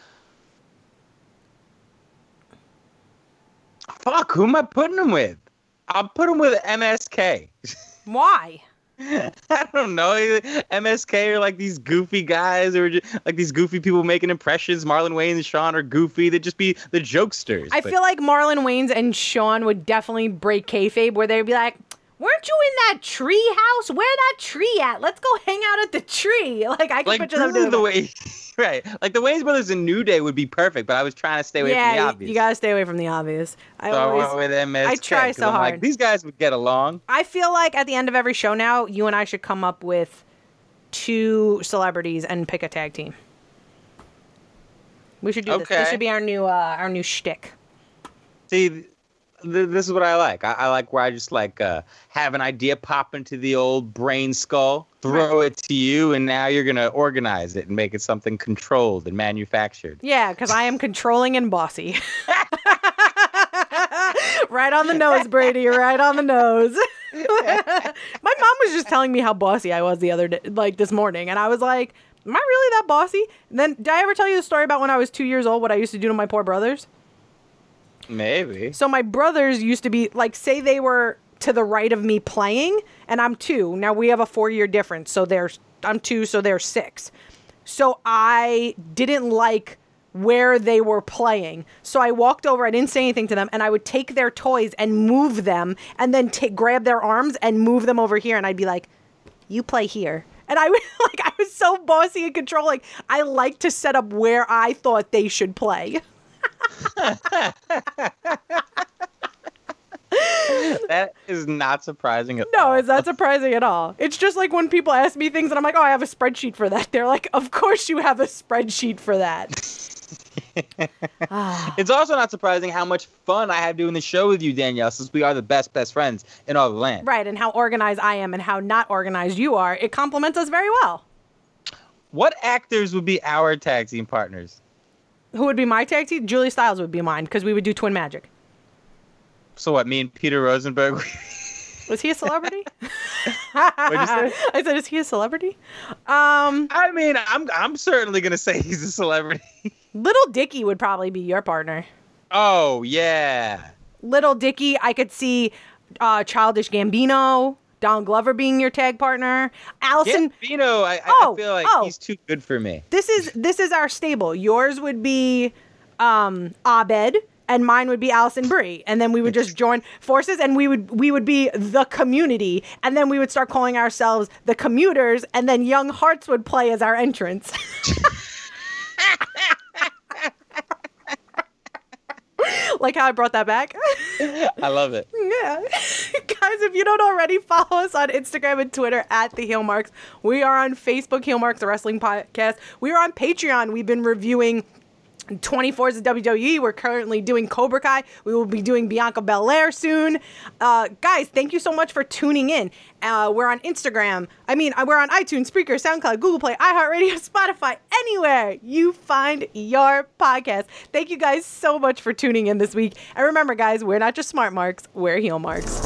Fuck, who am I putting them with? I'll put them with MSK. Why? I don't know. MSK are like these goofy guys, or just, like these goofy people making impressions. Marlon Wayans and Shawn are goofy. They'd just be the jokesters. I but- feel like Marlon Wayans and Shawn would definitely break kayfabe, where they'd be like, Weren't you in that tree house? Where that tree at? Let's go hang out at the tree. Like I can Like picture them doing the way, right? Like the Wayans Brothers and New Day would be perfect, but I was trying to stay away from the obvious. you, gotta stay away from the obvious. I so always, went with MSK, I try so I'm Like, hard. These guys would get along. I feel like at the end of every show now, you and I should come up with two celebrities and pick a tag team. We should do this. This should be our new uh, our new shtick. See, th- th- this is what I like. I, I like where I just like uh, have an idea pop into the old brain skull, throw it to you, and now you're gonna organize it and make it something controlled and manufactured. Yeah, because I am controlling and bossy. right on the nose, Brady. Right on the nose. My mom was just telling me how bossy I was the other day, like this morning, and I was like, "Am I really that bossy?" And then, did I ever tell you the story about when I was two years old? What I used to do to my poor brothers? Maybe. So my brothers used to be like, say they were to the right of me playing, and I'm two. Now we have a four year difference, so they're I'm two, so they're six. So I didn't like where they were playing. So I walked over. I didn't say anything to them, and I would take their toys and move them, and then take grab their arms and move them over here, and I'd be like, "You play here." And I would like I was so bossy and controlling. I like to set up where I thought they should play. That is not surprising at No, all. it's not surprising at all. It's just like when people ask me things and I'm like, oh, I have a spreadsheet for that. They're like, of course you have a spreadsheet for that. Ah. It's also not surprising how much fun I have doing the show with you, Danielle, since we are the best best friends in all the land. right, and how organized I am and how not organized you are. It complements us very well. What actors would be our tag team partners? Who would be my tag team? Julia Stiles would be mine because we would do Twin Magic. So what? Me and Peter Rosenberg. Was he a celebrity? What'd you say? I said, is he a celebrity? Um, I mean, I'm I'm certainly gonna say he's a celebrity. Little Dicky would probably be your partner. Oh yeah. Little Dicky, I could see uh, Childish Gambino, Don Glover being your tag partner. Alison, Gambino, I, I- Oh, I feel like oh. he's too good for me. this is this is our stable. Yours would be um Abed and mine would be Alison Brie. And then we would just join forces and we would we would be the community and then we would start calling ourselves the commuters and then Young Hearts would play as our entrance. like how I brought that back. I love it. Yeah. Guys, if you don't already follow us on Instagram and Twitter at the Heel Marks, we are on Facebook, Heel Marks, the Wrestling Podcast. We are on Patreon. We've been reviewing 24s of WWE. We're currently doing Cobra Kai. We will be doing Bianca Belair soon. Uh, guys, thank you so much for tuning in. Uh, we're on Instagram. I mean, uh, we're on iTunes, Spreaker, SoundCloud, Google Play, iHeartRadio, Spotify, anywhere you find your podcast. Thank you guys so much for tuning in this week. And remember, guys, we're not just smart marks, we're heel marks.